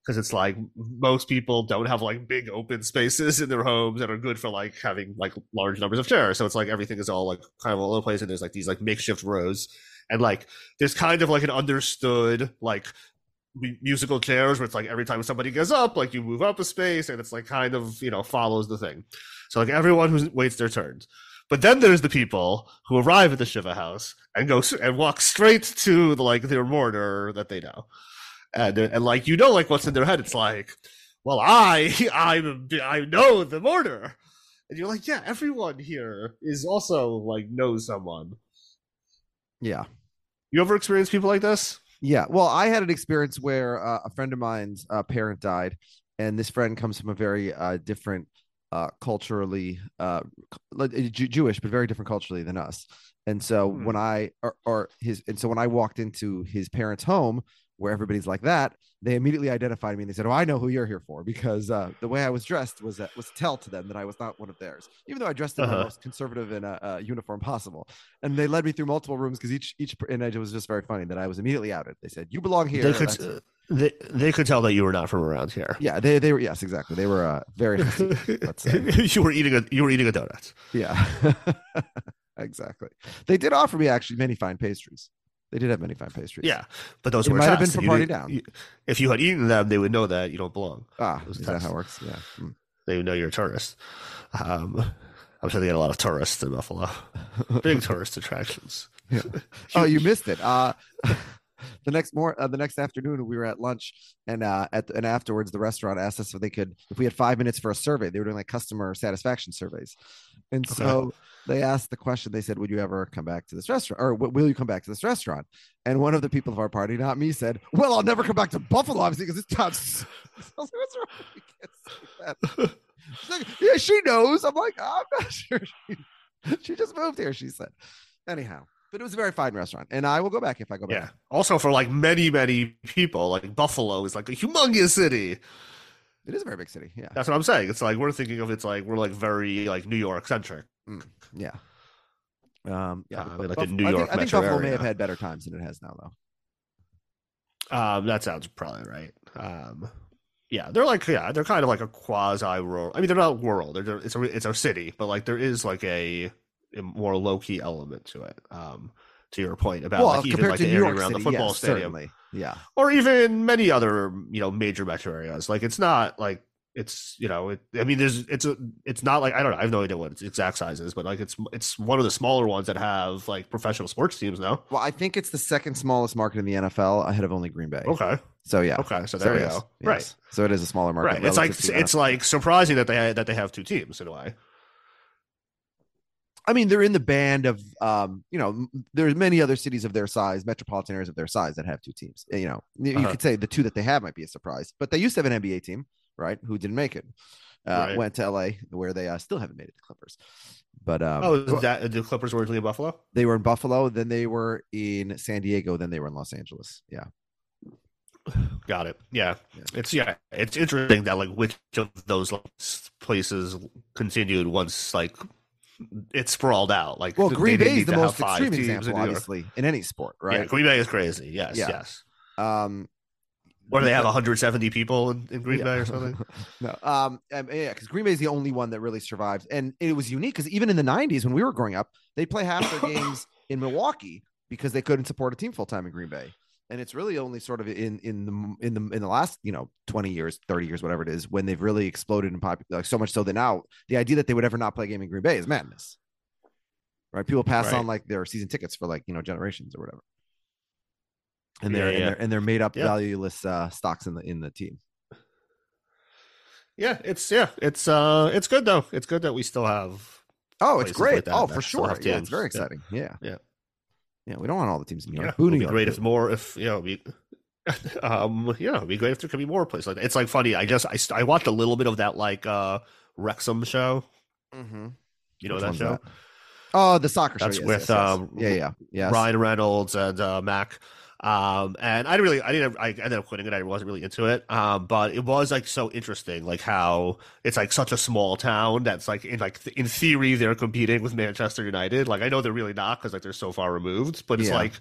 because it's like most people don't have like big open spaces in their homes that are good for like having like large numbers of chairs. So it's like everything is all like kind of all over the place, and there's like these like makeshift rows, and like there's kind of like an understood like musical chairs where it's like every time somebody goes up, like you move up a space, and it's like kind of you know follows the thing. So like everyone who waits their turns. But then there's the people who arrive at the Shiva house and go and walk straight to the, like their mourner that they know, and and like you know like what's in their head. It's like, well, I I I know the mourner, and you're like, yeah, everyone here is also like knows someone. Yeah. You ever experience people like this? Yeah. Well, I had an experience where uh, a friend of mine's uh, parent died, and this friend comes from a very uh, different, uh, culturally, uh, Jew- Jewish, but very different culturally than us. And so Hmm. when I or, or his, and so when I walked into his parents' home where everybody's like that, they immediately identified me and they said, "Oh, I know who you're here for," because uh, the way I was dressed was that was tell to them that I was not one of theirs, even though I dressed in the Uh-huh. most conservative in a, uh, uniform possible. And they led me through multiple rooms because each each and it was just very funny that I was immediately outed. They said, "You belong here." They could uh, they, they could tell that you were not from around here. yeah, they they were yes, exactly. They were uh, very let's you were eating a you were eating a donut. Yeah, exactly. They did offer me actually many fine pastries. They did have many fine pastries. Yeah, but those It were might have been tests. for party down. you- if you had eaten them, they would know that you don't belong. Ah, is that how it works? Yeah. Hmm. They would know you're a tourist. Um, I'm sure they get a lot of tourists in Buffalo. Big tourist attractions. Oh, you missed it. Uh, the next more uh, the next afternoon we were at lunch and uh at and afterwards the restaurant asked us if they could if we had five minutes for a survey. They were doing like customer satisfaction surveys. And Okay. so they asked the question they said would you ever come back to this restaurant or will you come back to this restaurant? And one of the people of our party not me said well i'll never come back to buffalo obviously because this town's I was like, what's wrong? You can't say that. She's like, yeah she knows. I'm like i'm not sure she, she just moved here she said. Anyhow but it was a very fine restaurant and i will go back if i go back Yeah. Also, for like many, many people, like Buffalo is like a humongous city. It is a very big city. Yeah. That's what I'm saying. It's like we're thinking of it's like we're like very like New York centric. Yeah. Um, yeah, Uh, like the Buff- New I York think, I think Buffalo may have had better times than it has now, though. Um, that sounds probably right. Um, yeah, they're like yeah, they're kind of like a quasi rural. I mean, they're not rural. They're, it's a it's a city, but like there is like a more low key element to it. Um, to your point about well, like even like the area around City, the football yes, stadium, certainly. Yeah, or even many other you know major metro areas. Like it's not like it's you know it, I mean there's it's a it's not like I don't know I have no idea what its exact size is, but like it's it's one of the smaller ones that have like professional sports teams now. well, I think it's the second smallest market in the NFL, ahead of only Green Bay. Okay, So yeah, okay, so So there we go. yes. Right. So it is a smaller market. right it's like relative to the it's like surprising that they that they have two teams in a way I mean, they're in the band of, um, you know, there's many other cities of their size, metropolitan areas of their size that have two teams. Uh, You know, you Uh-huh. could say the two that they have might be a surprise, but they used to have an NBA team, right? Who didn't make it, uh, Right. went to LA, where they uh, still haven't made it. The Clippers, but um, oh is that the clippers were originally in buffalo they were in Buffalo, then they were in San Diego, then they were in Los Angeles. Yeah, got it yeah. Yeah. it's yeah it's interesting that like which of those places continued once like it sprawled out like well, Green Bay is the most extreme example, obviously, in any sport, yeah right? green bay is crazy yes Yeah. yes Um, or they have 170 people in, in green Yeah. bay or something no, um, um, yeah, because Green Bay is the only one that really survived, and it was unique because even in the '90s when we were growing up, they play half their games in Milwaukee because they couldn't support a team full time in Green Bay, and it's really only sort of in in the in the in the last you know 20 years, 30 years, whatever it is, when they've really exploded in pop, like so much so that now the idea that they would ever not play a game in Green Bay is madness. Right? People pass Right. on like their season tickets for like you know generations or whatever. And they're, and yeah. they're and they're made up Yeah. valueless uh, stocks in the in the team. yeah it's yeah it's uh it's good though it's good that we still have Oh, it's places like great. oh, for sure. Yeah, it's very Yeah. exciting. Yeah. Yeah. Yeah. We don't want all the teams in New Yeah, York. Boo, would New be York. great if more if you know we um yeah it'd be great if there could be more places like that. It's like funny. I just I, I watched a little bit of that like uh Wrexham show. Mm-hmm. You know Which that show? that? Oh, the soccer That's show. Yes, with, yes, yes. um, yeah, yeah, yes. Ryan Reynolds and uh, Mac. Um, and I didn't really, I didn't, I ended up quitting it. I wasn't really into it. Um, but it was like so interesting, like how it's like such a small town that's like in like th- in theory they're competing with Manchester United. Like I know they're really not because like they're so far removed, but it's Yeah. like,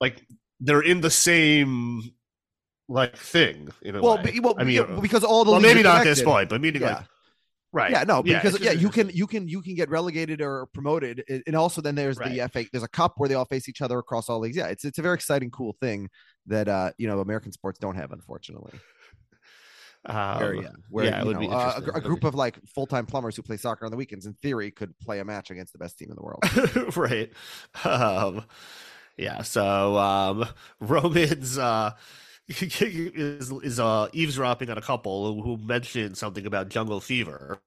like they're in the same like thing Well, be- well, I mean, yeah, because all the well, maybe not at this point, but meaning Yeah. like, right? Yeah, no, Yeah, because yeah, you can you can you can get relegated or promoted, and also then there's the FA. There's a cup where they all face each other across all leagues. Yeah, it's it's a very exciting, cool thing that uh you know American sports don't have, unfortunately. Um, Where, yeah, where yeah, it you would be know, uh, a, interesting. a group of like full time plumbers who play soccer on the weekends, in theory, could play a match against the best team in the world. right. Um, yeah. So um, Roman's uh, is is uh, eavesdropping on a couple who, mentioned something about jungle fever.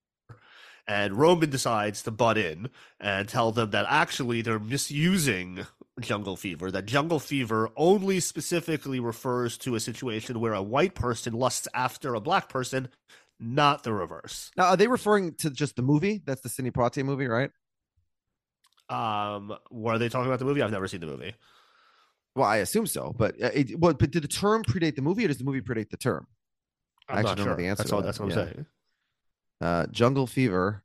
And Roman decides to butt in and tell them that actually they're misusing jungle fever. That jungle fever only specifically refers to a situation where a white person lusts after a black person, not the reverse. now, are they referring to just the movie? That's the Sidney Poitier movie, right? Um, were they talking about the movie? I've never seen the movie. Well, I assume so, but uh, it, well, but did the term predate the movie, or does the movie predate the term? I'm I not actually don't know the answer That's all. that. That's what Yeah. I'm saying. Uh, Jungle Fever.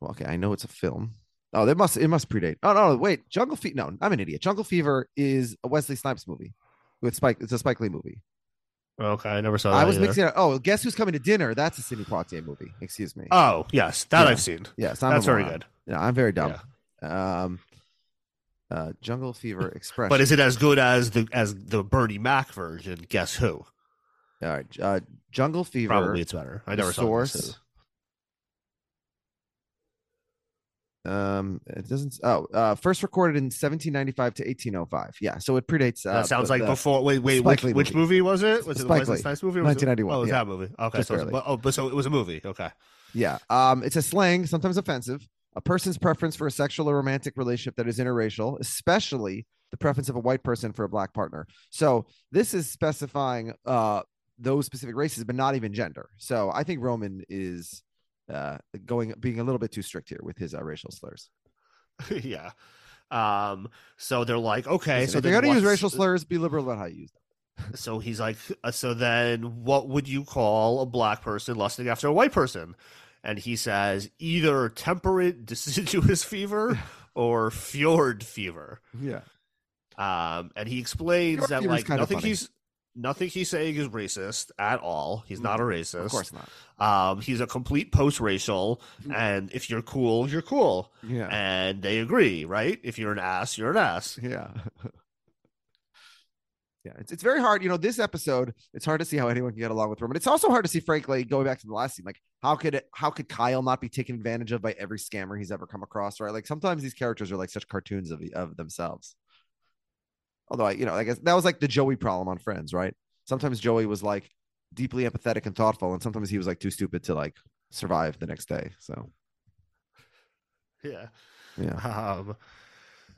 Well, okay, I know it's a film. Oh, it must it must predate. Oh no, wait, Jungle Fever. No, I'm an idiot. Jungle Fever is a Wesley Snipes movie with Spike. It's a Spike Lee movie. Okay, I never saw. That I was either. mixing it. Oh, guess who's coming to dinner? That's a Sidney Poitier movie. Excuse me. Oh yes, that Yeah. I've seen. yes, I'm That's very good. Yeah, I'm very dumb. Um, uh, Jungle Fever Express. But is it as good as the as the Bernie Mac version? Guess who? all right? Uh, Jungle Fever. Probably it's better. I never saw Guess source. Um, it doesn't. Oh, uh, first recorded in 1795 to 1805. Yeah, so it predates. Uh, That sounds like the- before. Wait, wait. Which, which movie. was it? Was it the Spike Wesley. Snipes movie? or was it- 1991, Oh, it was yeah. that movie. Okay, Just so barely. but, oh, but so it was a movie. Okay. Yeah. Um, it's a slang, sometimes offensive. A person's preference for a sexual or romantic relationship that is interracial, especially the preference of a white person for a black partner. So this is specifying uh those specific races, but not even gender. So I think Roman is uh going being a little bit too strict here with his uh, racial slurs. yeah. Um. So they're like, okay, Listen, so if you're gonna use racial slurs, be liberal about how you use them. So he's like, uh, so then what would you call a black person lusting after a white person? And he says either temperate deciduous fever or fjord fever. Yeah. Um, and he explains Fjord that like nothing he's nothing he's saying is racist at all. He's not a racist. Mm, Of course not. Um, he's a complete post-racial, and if you're cool, you're cool, Yeah. and they agree, right? If you're an ass, you're an ass. Yeah. yeah, it's, it's very hard. You know, this episode, it's hard to see how anyone can get along with Roman. It's also hard to see, frankly, going back to the last scene, like how could it, how could Kyle not be taken advantage of by every scammer he's ever come across, right? Like sometimes these characters are like such cartoons of of themselves. Although I, you know, I guess that was like the Joey problem on Friends, right? Sometimes Joey was like deeply empathetic and thoughtful, and sometimes he was like too stupid to like survive the next day. So Yeah. yeah, Um,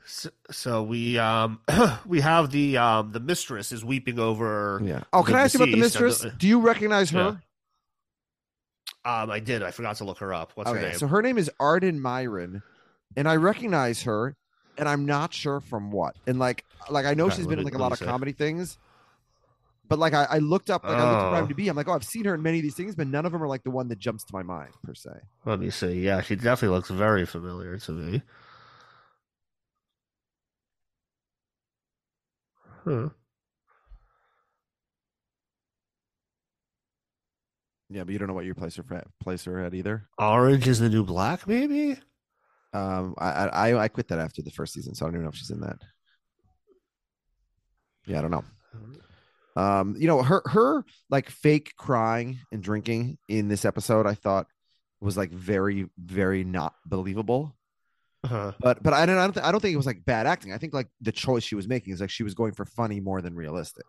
so, so we um we have the um the mistress is weeping over. yeah. Oh, can I ask you about the mistress? the- Do you recognize her? Yeah. Um, I did. I forgot to look her up. What's her name? so her name is Arden Myrin, and I recognize her, and I'm not sure from what. And like, like I know Okay, she's been in like a lot of comedy things, but like I, I looked up, like I looked Oh. at IMDb, I'm like, oh, I've seen her in many of these things, but none of them are like the one that jumps to my mind per se. Let me see. Yeah, she definitely looks very familiar to me. Huh. Yeah, but you don't know what your place her fa- place her at either. Orange is the new black, maybe. Um, I, I I I quit that after the first season, so I don't even know if she's in that. Yeah, I don't know. Um, you know, her her like fake crying and drinking in this episode, I thought was like very very not believable. Uh-huh. But but I don't I don't, th- I don't think it was like bad acting. I think like the choice she was making is like she was going for funny more than realistic.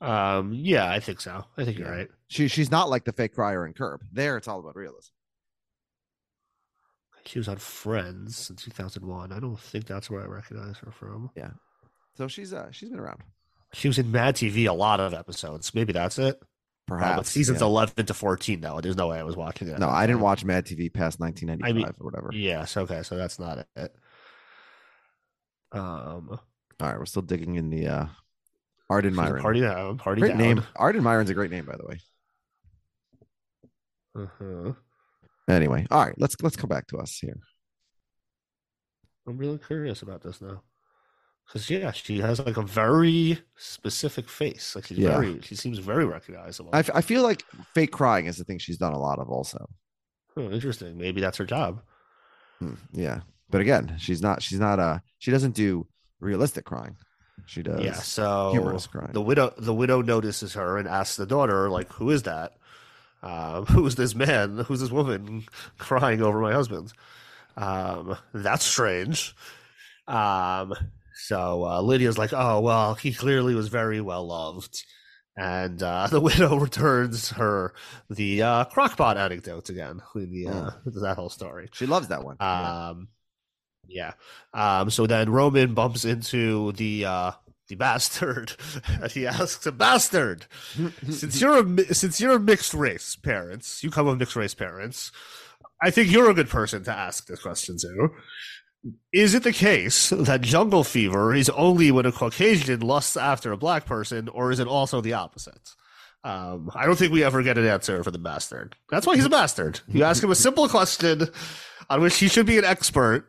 Um, yeah, I think so. I think you're right. She she's not like the fake crier in Curb. There, it's all about realism. She was on Friends in 2001. I don't think that's where I recognize her from. Yeah. So she's uh she's been around. She was in Mad TV a lot of episodes. Maybe that's it. Perhaps seasons yeah. 11 to 14, though. There's no way I was watching it. No, I didn't watch Mad TV past 1995 I mean, or whatever. Yes, okay, so that's not it. Um, All right, we're still digging in the uh Arden Myrin. Party down, party great down. name. Arden Myrin's a great name, by the way. Uh-huh. Anyway, all right, let's let's come back to us here. I'm really curious about this now. Because yeah, she has like a very specific face. Like she's Yeah. very, she seems very recognizable. I, f- I feel like fake crying is the thing she's done a lot of also. Oh, interesting. Maybe that's her job. Hmm, yeah, but again, she's not she's not uh she doesn't do realistic crying. She does. yeah. So humorous crying. the widow, the widow notices her and asks the daughter, like, "Who is that? Um, who is this man? Who's this woman crying over my husband?" Um, that's strange. Um, so uh, Lydia's like, "Oh well, he clearly was very well loved." And uh, the widow returns her the uh, crockpot anecdote again the uh, with that whole story. She loves that one. Yeah. Um, yeah. Um, so then Roman bumps into the uh, the bastard, and he asks a bastard. since you're a since you're a mixed race parents, you come of mixed race parents. I think you're a good person to ask this question to. Is it the case that jungle fever is only when a Caucasian lusts after a black person, or is it also the opposite? Um, I don't think we ever get an answer for the bastard. That's why he's a bastard. You ask him a simple question on which he should be an expert,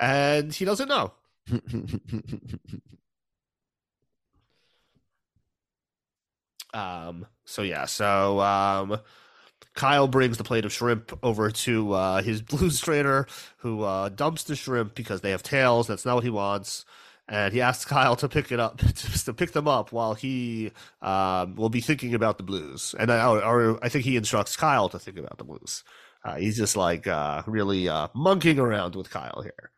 and he doesn't know. Um, so yeah, so um, Kyle brings the plate of shrimp over to uh, his blues trainer, who uh, dumps the shrimp because they have tails. That's not what he wants, and he asks Kyle to pick it up, to pick them up while he um, will be thinking about the blues. And I, or, I think he instructs Kyle to think about the blues. Uh, he's just like uh, really uh, monkeying around with Kyle here.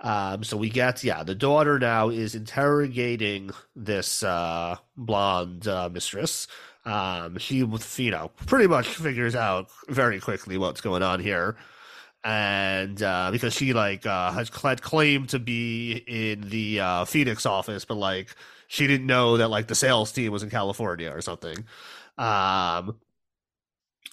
Um, so we get, yeah, the daughter now is interrogating this uh, blonde uh, mistress. Um, she, you know, pretty much figures out very quickly what's going on here. And uh, because she, like, uh, has claimed to be in the uh, Phoenix office, but, like, she didn't know that, like, the sales team was in California or something. Um,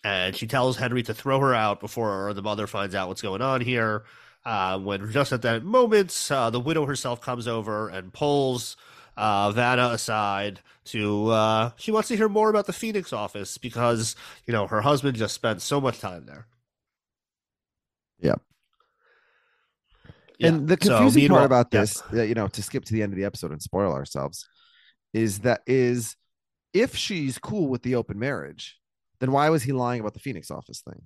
and she tells Henry to throw her out before the mother finds out what's going on here. Uh, when just at that moment, uh, the widow herself comes over and pulls uh, Vanna aside to. Uh, she wants to hear more about the Phoenix office because you know her husband just spent so much time there. Yep. Yeah. And the confusing meanwhile- part about this, uh, you know, to skip to the end of the episode and spoil ourselves, is that is if she's cool with the open marriage, then why was he lying about the Phoenix office thing?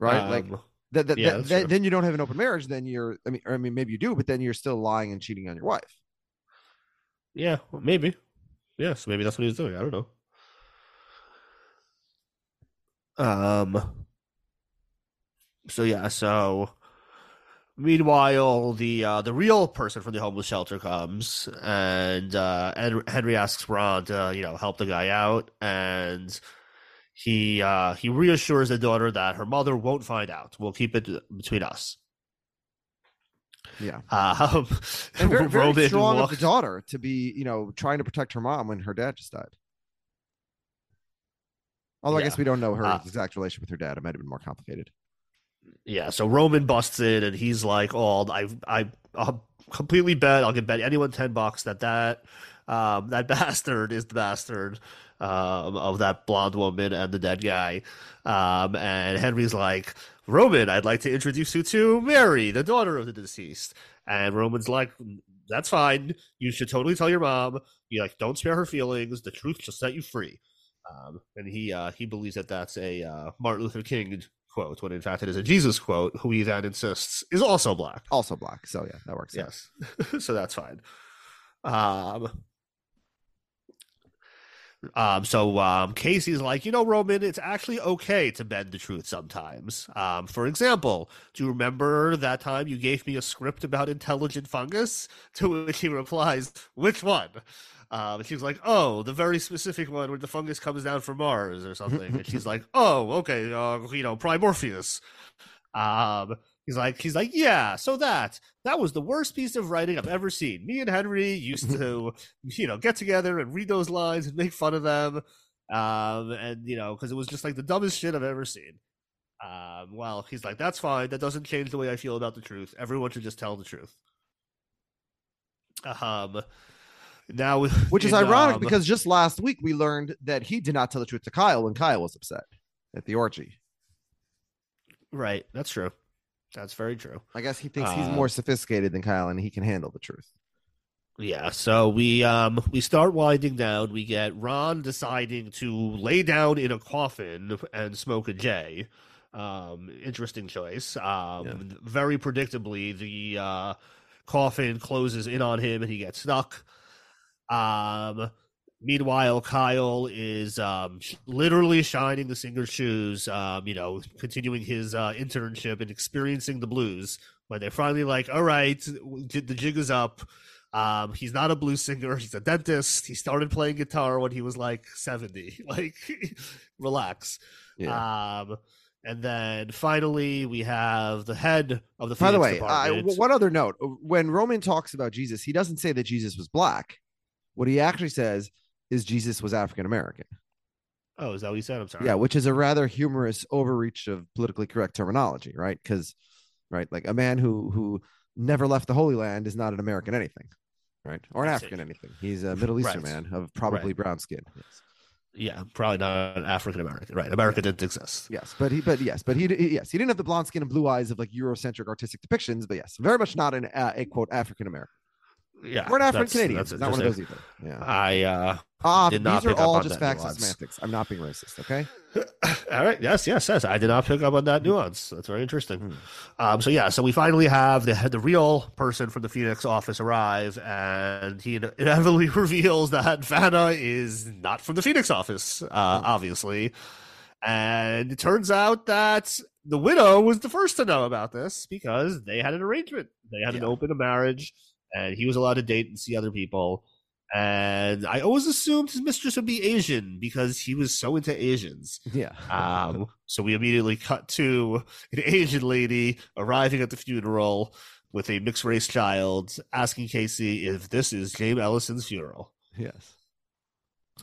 Right? like Um, that, that, yeah, that- then you don't have an open marriage. Then you're, I mean, I mean, maybe you do, but then you're still lying and cheating on your wife. yeah, well, maybe. Yeah, so maybe that's what he was doing. I don't know. Um. So yeah, so meanwhile, the uh, the real person from the homeless shelter comes, and uh, Henry asks Ron to you know help the guy out, and he uh, he reassures the daughter that her mother won't find out. We'll keep it between us. Yeah. Um, And very, very strong of the daughter to be, you know, trying to protect her mom when her dad just died. Although I guess we don't know her Uh, exact relation with her dad. It might have been more complicated. Yeah, so Roman busts in and he's like, "Oh, I, I, I'll completely bet. I'll get bet anyone ten bucks that that, um, that bastard is the bastard, um, of that blonde woman and the dead guy." Um, and Henry's like, "Roman, I'd like to introduce you to Mary, the daughter of the deceased." And Roman's like, "That's fine. You should totally tell your mom. You like, don't spare her feelings. The truth shall set you free." Um, and he uh, he believes that that's a uh, Martin Luther King quote, when in fact it is a Jesus quote, who he then insists is also black. Also black. So yeah, that works. Yes, so that's fine. Um, um, so um, Casey's like, you know, Roman, it's actually okay to bend the truth sometimes. Um, for example, do you remember that time you gave me a script about intelligent fungus? To which he replies, which one? Um, and she's like, oh, the very specific one where the fungus comes down from Mars or something. and she's like, oh, okay, uh, you know, Primorpheus. Um, he's like, he's like, yeah, so that that was the worst piece of writing I've ever seen. Me and Henry used to, you know, get together and read those lines and make fun of them. Um, and you know, because it was just like the dumbest shit I've ever seen. Um, well, he's like, that's fine. That doesn't change the way I feel about the truth. Everyone should just tell the truth. Um, now, Which is in, ironic um, because just last week we learned that he did not tell the truth to Kyle when Kyle was upset at the orgy. right, that's true. That's very true. I guess he thinks he's Uh, more sophisticated than Kyle and he can handle the truth. Yeah, so we um we start winding down. We get Ron deciding to lay down in a coffin and smoke a J. Um, interesting choice. Um, very predictably, the uh, coffin closes in on him and he gets stuck. Um, meanwhile, Kyle is um sh- literally shining the singer's shoes. Um, you know, continuing his uh, internship and experiencing the blues. When they're finally like, "All right, the jig is up." Um, he's not a blues singer. He's a dentist. He started playing guitar when he was like 70. Like, relax. Yeah. Um, and then finally, we have the head of the By the way, w- one other note: when Roman talks about Jesus, he doesn't say that Jesus was black. What he actually says is Jesus was African American. oh, is that what you said? I'm sorry. Yeah, which is a rather humorous overreach of politically correct terminology, right? Because, right, like a man who who never left the Holy Land is not an American anything, right? Or an. African anything. He's a Middle Eastern Right. man of probably Right. brown skin. Yes. Yeah, probably not an African American. Right. America didn't exist. Yes, but he, but yes, but he, he- yes, he didn't have the blonde skin and blue eyes of like Eurocentric artistic depictions, but yes, very much not an uh, a quote African American Yeah. an African that's- Canadian. that's Not one of those either. Yeah. I, uh, Ah, did not these are all just facts and nuance. semantics. I'm not being racist. Okay. All right. Yes. Yes. Yes. I did not pick up on that nuance. That's very interesting. Hmm. Um, so yeah. So we finally have the the real person from the Phoenix office arrive, and he inevitably reveals that Vanna is not from the Phoenix office, uh, Hmm. obviously. And it turns out that the widow was the first to know about this because they had an arrangement. They had an Yeah. open marriage, and he was allowed to date and see other people. And I always assumed his mistress would be Asian because he was so into Asians. Yeah. Um, so we immediately cut to an Asian lady arriving at the funeral with a mixed race child, asking Casey if this is James Ellison's funeral. yes.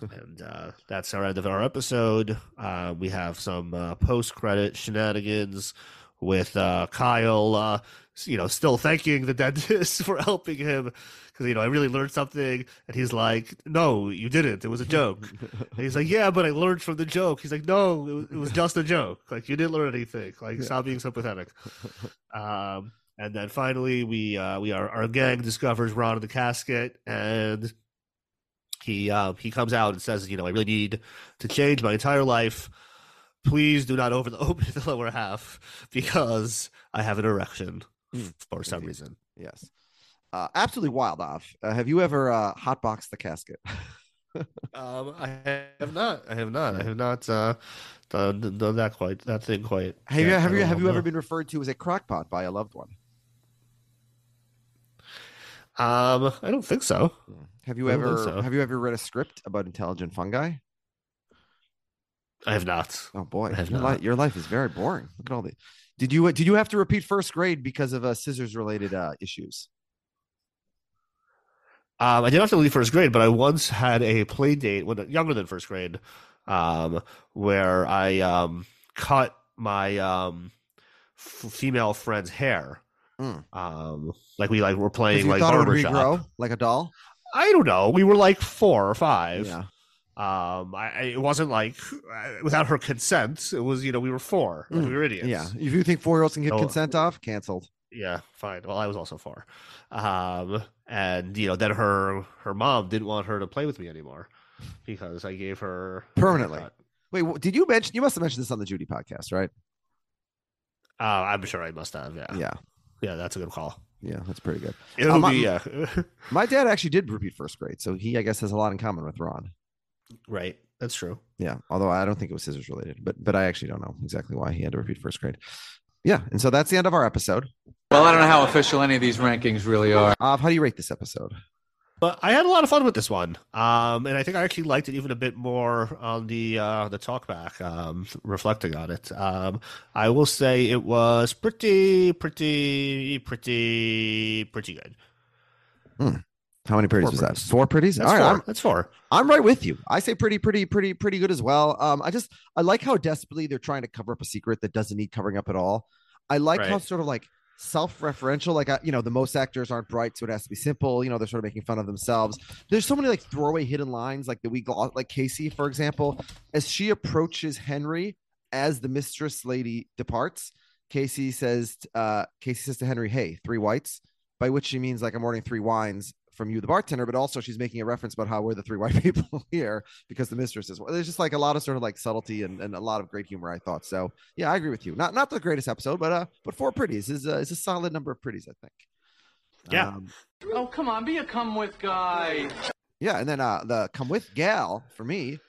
And uh, that's our end of our episode. Uh, we have some uh, post credit shenanigans with uh, Kyle, uh, you know, still thanking the dentist for helping him because you know I really learned something, and he's like, "No, you didn't. It was a joke." and he's like, "Yeah, but I learned from the joke." He's like, "No, it was, it was just a joke. Like you didn't learn anything. Like stop being so pathetic." Um, and then finally, we uh, we are our gang discovers Ron in the casket, and he uh, he comes out and says, "You know, I really need to change my entire life." Please do not over the open the lower half because I have an erection for some Indeed. reason. Yes. Uh, absolutely wild off. Uh, have you ever uh, hotboxed the casket? Um, I have not. I have not. I have not uh, done, done that quite. That thing quite. Have you have you have you ever been referred to as a crockpot by a loved one? Um, I don't think so. Have you I don't think ever so. have you ever read a script about intelligent fungi? I have not. Oh boy, I have your, not. li- your life is very boring. Look at all the. Did you did you have to repeat first grade because of uh, scissors related uh, issues? Um, I didn't have to leave first grade, but I once had a play date when younger than first grade, um, where I um cut my um f- female friend's hair. Mm. Um, like we like were playing like thought barbershop. regrow like a doll. I don't know. We were like four or five. Yeah. Um, I, I it wasn't like uh, without her consent. It was you know we were four. Like, Mm, we were idiots. Yeah. If you think four year olds can get So- consent off, canceled. Yeah, fine. Well, I was also four. Um, and you know, then her her mom didn't want her to play with me anymore because I gave her Permanently. Wait, did you mention? You must have mentioned this on the Judy podcast, right? Uh, I'm sure I must have. Yeah. Yeah. Yeah, that's a good call. Yeah, that's pretty good. Uh, would my- be yeah. My dad actually did repeat first grade, so he, I guess, has a lot in common with Ron. Right. That's true. Yeah, although I don't think it was scissors related, but but I actually don't know exactly why he had to repeat first grade. Yeah, and so that's the end of our episode. Well, I don't know how official any of these rankings really are. Uh, how do you rate this episode? But I had a lot of fun with this one, um, and I think I actually liked it even a bit more on the uh, the talkback, um, reflecting on it. Um, I will say it was pretty, pretty, pretty, pretty good. How many pretties Four was that? pretties. Four pretties. That's All right, four. I'm, That's four. I'm right with you. I say pretty, pretty, pretty, pretty good as well. Um, I just I like how desperately they're trying to cover up a secret that doesn't need covering up at all. I like how sort of like self-referential. Like I, you know, the most actors aren't bright, so it has to be simple. You know, they're sort of making fun of themselves. There's so many like throwaway hidden lines, like the we like Casey, for example, as she approaches Henry as the mistress lady departs. Casey says, uh, Casey says to Henry, "Hey, three whites," by which she means like I'm ordering three wines from you, the bartender, but also she's making a reference about how we're the three white people here because the mistress is. There's just like a lot of sort of like subtlety and, and a lot of great humor. I thought so. Yeah, I agree with you. Not not the greatest episode, but uh, but four pretties is uh, is a solid number of pretties. I think. Yeah. Um, Oh, come on, be a come with guy. yeah, and then uh, the come with gal for me,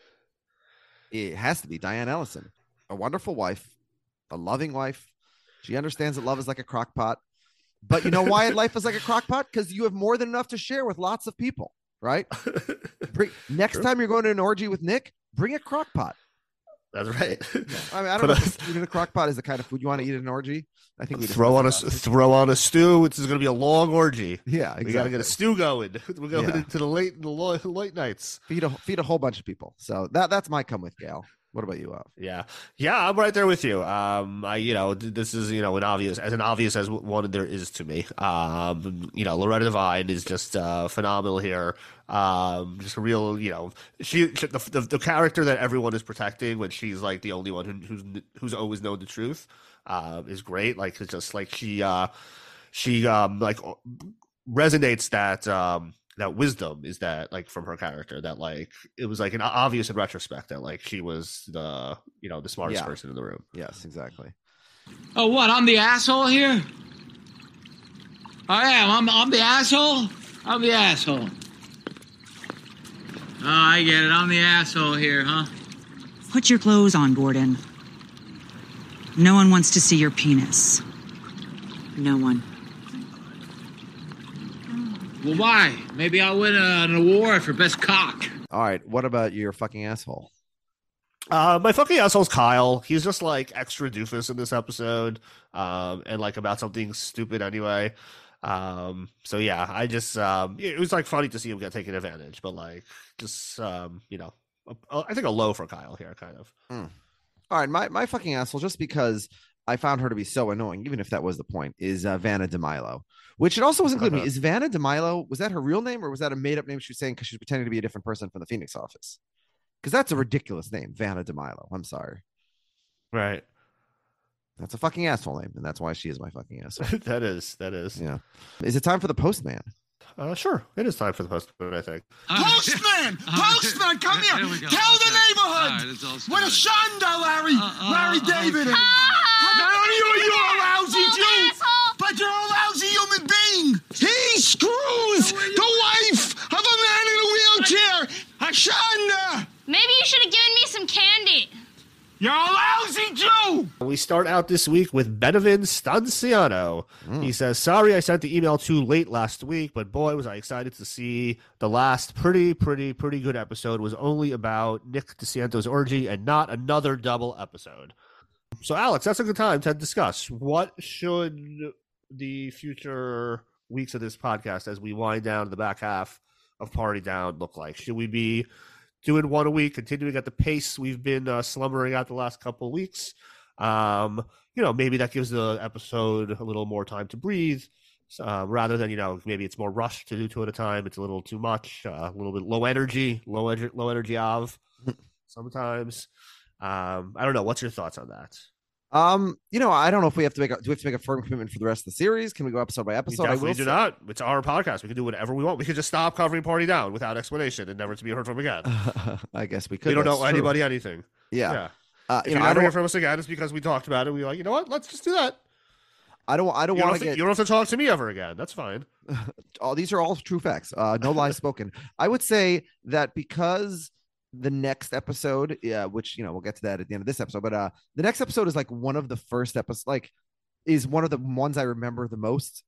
it has to be Diane Ellison, a wonderful wife, a loving wife. She understands that love is like a crock pot. But you know why life is like a crock pot? Because you have more than enough to share with lots of people, right? Bring, next True. time you're going to an orgy with Nick, bring a crock pot. That's right. I mean, I don't Put know if in a crock pot is the kind of food you want to eat at an orgy. I think we throw on a throw on a stew. It's going to be a long orgy. yeah, exactly. We got to get a stew going. We're going Yeah. into the late the late nights. feed a feed a whole bunch of people. So that that's my come with gal. What about you, Al? Yeah, yeah, I'm right there with you. Um, I, you know, this is, you know, an obvious, as an obvious as one there is to me. Um, you know, Loretta Devine is just uh, phenomenal here. Um, just a real, you know, she, she the, the the character that everyone is protecting when she's like the only one who, who's who's always known the truth, uh, is great. Like it's just like she, uh, she, um, like resonates that um that wisdom is that like from her character that like it was like an obvious in retrospect that like she was the you know the smartest Yeah. person in the room Yes, exactly. Oh, what? I'm the asshole here? I am. I'm, I'm the asshole? I'm the asshole. Oh, I get it. I'm the asshole here, huh? Put your clothes on, Gordon. No one wants to see your penis. No one. Well, why? Maybe I'll win an award for best cock. All right. What about your fucking asshole? uh my fucking asshole's kyle he's just like extra doofus in this episode um and like about something stupid anyway um so yeah i just um it was like funny to see him get taken advantage but like just um you know a- a- I think a low for kyle here kind of All right, my, my fucking asshole, just because I found her to be so annoying, even if that was the point, is uh, Vanna DeMilo, which it also was included me. Uh-huh. Is Vanna DeMilo, was that her real name or was that a made up name she was saying because she was pretending to be a different person from the Phoenix office? Because that's a ridiculous name, Vanna DeMilo. I'm sorry. Right. That's a fucking asshole name. And that's why she is my fucking asshole. that is. That is. yeah. Is it time for the postman? Uh, sure. It is time for the postman, I think. Postman! Postman, come here! Here we. Tell the Okay. neighborhood! All right, it's all Where the started. Shonda, Larry! uh, Larry uh, David! okay. Not only are you a lousy Little Jew, but you're a lousy human being! He screws the wife of a man in a wheelchair! Shonda! Maybe you should have given me some candy. You're a lousy Jew! We start out this week with Benevin Stanciano. Hmm. He says, Sorry I sent the email too late last week, but boy, was I excited to see the last pretty, pretty, pretty good episode was only about Nick DiCintio's orgy and not another double episode. So, Alex, that's a good time to discuss. What should the future weeks of this podcast as we wind down the back half of Party Down look like? Should we be doing one a week, continuing at the pace we've been uh, slumbering at the last couple of weeks. Um, you know, maybe that gives the episode a little more time to breathe, uh, rather than you know maybe it's more rushed to do two at a time. It's a little too much, uh, a little bit low energy, low energy, low energy of sometimes. Um, I don't know. What's your thoughts on that? Um, you know, I don't know if we have to make a, do we have to make a firm commitment for the rest of the series? Can we go episode by We episode? I will do say- not. It's our podcast. We can do whatever we want. We could just stop covering Party Down without explanation and never to be heard from again. I guess we could. we don't that's know true. anybody anything. Yeah. yeah. Uh, If you you, know, I never hear from us again, it's because we talked about it. We were like, you know what? Let's just do that. I don't, I don't want to to, get. you don't have to talk to me ever again. That's fine. all these are all true facts. Uh, no lies spoken. I would say that because the next episode, yeah, which you know we'll get to that at the end of this episode, but uh, the next episode is like one of the first episodes, like is one of the ones I remember the most.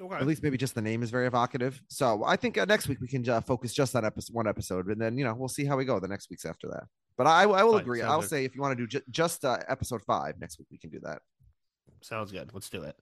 Okay. At least maybe just the name is very evocative. So I think uh, next week we can uh, focus just on episode one episode, and then you know we'll see how we go the next weeks after that. But I, I will Fine, agree. I'll good. say if you want to do ju- just uh, episode five next week, we can do that. Sounds good. Let's do it.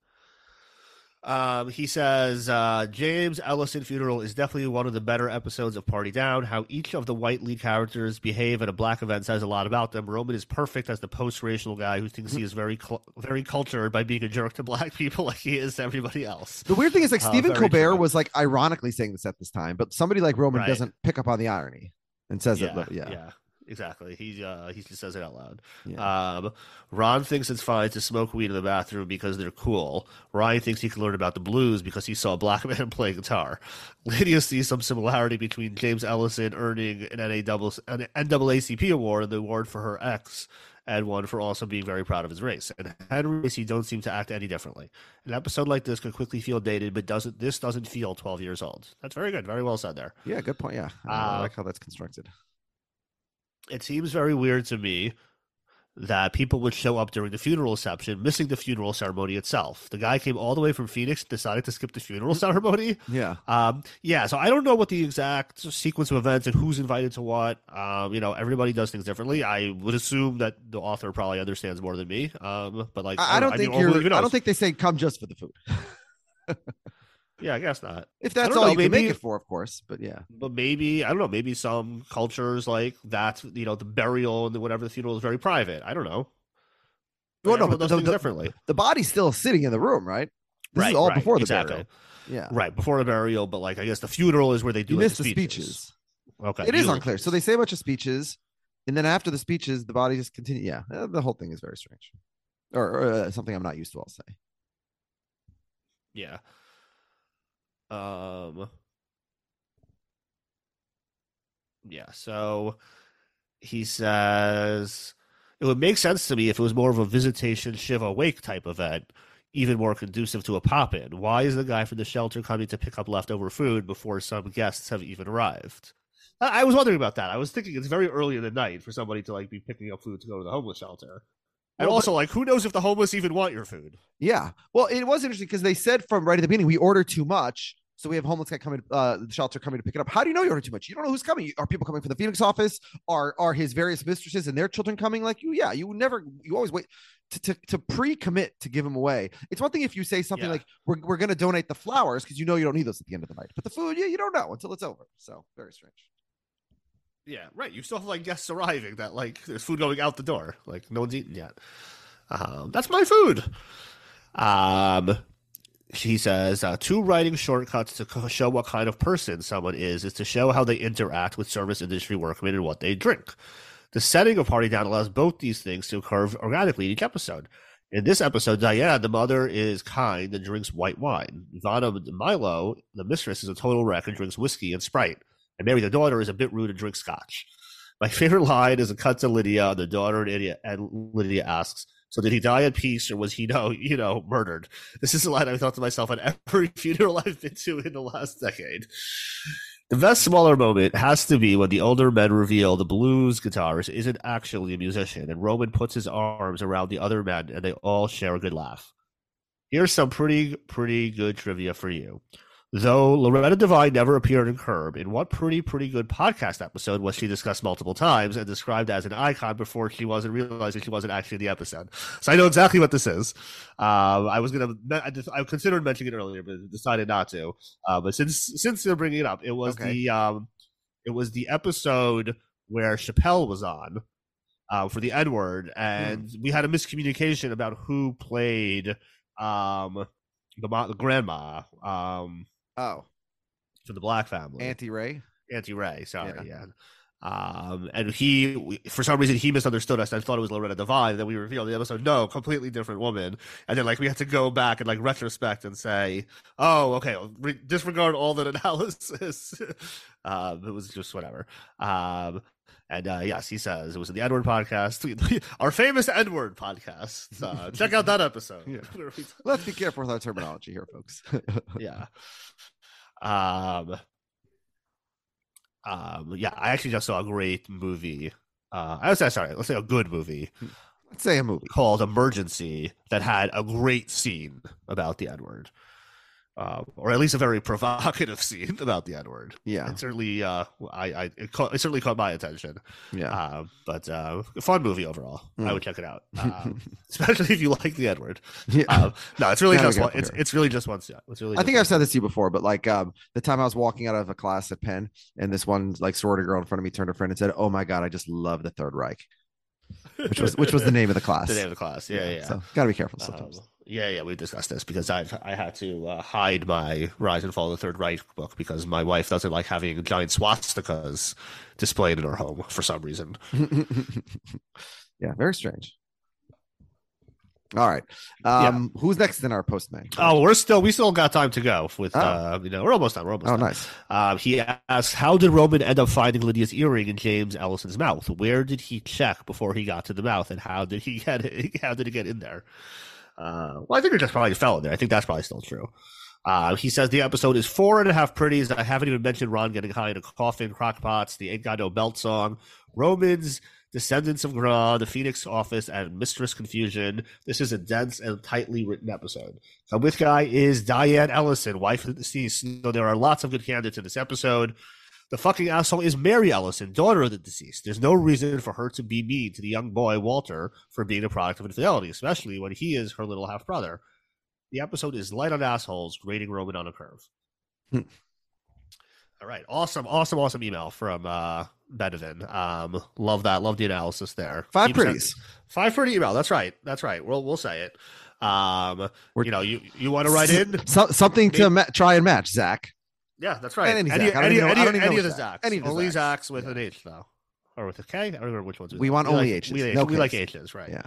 Um, he says uh, James Ellison funeral is definitely one of the better episodes of Party Down. How each of the white lead characters behave at a black event says a lot about them. Roman is perfect as the post-racial guy who thinks he is very cul- very cultured by being a jerk to black people like he is to everybody else. The weird thing is like Uh, Stephen Colbert true. was like ironically saying this at this time, but somebody like Roman Right. doesn't pick up on the irony and says yeah, it. Yeah. yeah, exactly. He uh, he just says it out loud. Yeah. Um, Ron thinks it's fine to smoke weed in the bathroom because they're cool. Ryan thinks he can learn about the blues because he saw a black man play guitar. Lydia sees some similarity between James Ellison earning an, NAAA, an NAACP award and the award for her ex, and one for also being very proud of his race. And Henry Macy don't seem to act any differently. An episode like this could quickly feel dated, but doesn't this doesn't feel 12 years old. That's very good. Very well said there. Yeah, good point. Yeah. I Uh, like how that's constructed. It seems very weird to me that people would show up during the funeral reception, missing the funeral ceremony itself. The guy came all the way from Phoenix, decided to skip the funeral ceremony. Yeah. Um, yeah, so I don't know what the exact sequence of events and who's invited to what. Um, you know, everybody does things differently. I would assume that the author probably understands more than me. Um, but like, I, I don't know. think mean, you're I don't think they say come just for the food. Yeah, I guess not. If that's all know, you can make it for, of course. But yeah. But maybe I don't know. Maybe some cultures like that. You know, the burial and the, whatever the funeral is very private. I don't know. Well, no, but the, the- differently. the body's still sitting in the room, right? This right, is all right, before the exactly. burial. Yeah. Right before the burial, but like I guess the funeral is where they do You like, missed the speeches. Okay, It is unclear. So they say a bunch of speeches, and then after the speeches, the body just continue. Yeah, uh, the whole thing is very strange, or, or uh, something I'm not used to. I'll say. Yeah. Um. Yeah. So he says it would make sense to me if it was more of a visitation Shiva wake type event, even more conducive to a pop in. Why is the guy from the shelter coming to pick up leftover food before some guests have even arrived? I I was wondering about that. I was thinking it's very early in the night for somebody to like be picking up food to go to the homeless shelter. And Well, also, like, who knows if the homeless even want your food? Yeah. Well, it was interesting because they said from right at the beginning, we order too much. So we have homeless guy coming, uh, the shelter coming to pick it up. How do you know you order too much? You don't know who's coming. Are people coming from the Phoenix office? Are are his various mistresses and their children coming like you? Yeah, you never, you always wait to, to, to pre-commit to give them away. It's one thing if you say something Yeah. like, we're, we're going to donate the flowers because you know you don't need those at the end of the night. But the food, yeah, you don't know until it's over. So very strange. Yeah, right. You still have like guests arriving that like there's food going out the door. Like no one's eaten yet. Um, that's my food. Um, he says uh, two writing shortcuts to show what kind of person someone is is to show how they interact with service industry workmen and what they drink. The setting of Party Down allows both these things to occur organically in each episode. In this episode, Diane, the mother, is kind and drinks white wine. Ivana Milo, the mistress, is a total wreck and drinks whiskey and Sprite. And Mary, the daughter, is a bit rude and drinks scotch. My favorite line is a cut to Lydia, the daughter, and, Lydia, and Lydia asks, "So did he die at peace, or was he, no, you know, murdered?" This is a line I thought to myself at every funeral I've been to in the last decade. The best smaller moment has to be when the older men reveal the blues guitarist isn't actually a musician, and Roman puts his arms around the other men, and they all share a good laugh. Here's some pretty, pretty good trivia for you. Though Loretta Devine never appeared in Curb, in what pretty, pretty good podcast episode was she discussed multiple times and described as an icon before she wasn't realizing she wasn't actually in the episode? So I know exactly what this is. Um, I was gonna, I, just, I considered mentioning it earlier, but decided not to. Uh, but since since they're bringing it up, it was Okay. the um, it was the episode where Chappelle was on uh, for the N word, and we had a miscommunication about who played um, the, the grandma. Um, Oh, for the black family. Auntie Ray. Auntie Ray, sorry, yeah. Um, and he, for some reason, he misunderstood us. I thought it was Loretta Devine. And then we revealed the episode, no, completely different woman. And then, like, we had to go back and like retrospect and say, oh, okay, re- disregard all that analysis. um, it was just whatever. Um, and uh, yes, he says it was in the Edward podcast, our famous Edward podcast. Uh, check out that episode. Yeah. Let's be careful with our terminology here, folks. yeah. Um, um, yeah, I actually just saw a great movie. Uh, I was sorry, let's say a good movie Let's say a movie. called Emergency that had a great scene about the N word. Uh, or at least a very provocative scene about the N word. Yeah. It certainly, uh, I, I, it, caught, it certainly caught my attention. Yeah. Um, but uh, a fun movie overall. I Mm. would check it out, um, especially if you like the N word. Yeah. Um, no, it's really just one. It's, it's really just one. yeah, It's really. I think I've said this to you before, but like um, the time I was walking out of a class at Penn, and this one like sorority girl in front of me turned to friend and said, "Oh my god, I just love the Third Reich," which was which was the name of the class. the name of the class. Yeah, yeah. So gotta be careful sometimes. Um, yeah, yeah, we discussed this because I've I had to uh, hide my Rise and Fall of the Third Reich book because my wife doesn't like having giant swastikas displayed in her home for some reason. yeah, very strange. All right. Um, who's next in our post man? Oh, we're still we still got time to go with Oh. uh, you know we're almost done. We're almost Oh, done. nice. Um, he asks, how did Roman end up finding Lydia's earring in James Ellison's mouth? Where did he check before he got to the mouth, and how did he get it? How did it get in there? Uh, well, I think it just probably fell in there. I think that's probably still true. Uh, he says the episode is four and a half pretties. I haven't even mentioned Ron getting high in a coffin, crockpots, the Ain't Got No Belt song, Romans, Descendants of Gra, the Phoenix Office, and Mistress Confusion. This is a dense and tightly written episode. Come with guy is Diane Ellison, wife of the deceased. So there are lots of good candidates in this episode. The fucking asshole is Mary Ellison, daughter of the deceased. There's no reason for her to be mean to the young boy, Walter, for being a product of infidelity, especially when he is her little half brother. The episode is light on assholes, grading Roman on a curve. Hmm. All right. Awesome, awesome, awesome email from uh Bedovan. Um, love that. Love the analysis there. Five pretties. Five pretty email. That's right. That's right. We'll we'll say it. Um, We're- you know, you you want to write in? So, something to ma- try and match, Zach. Yeah, that's right. Any Any Zach. I any, know- any, any of the which Zach. Zacks. Any of the Only Zacks. Zacks with an H though, or with a K. I don't remember which ones. We want like- only H's. We, No we like H's, right? Yeah.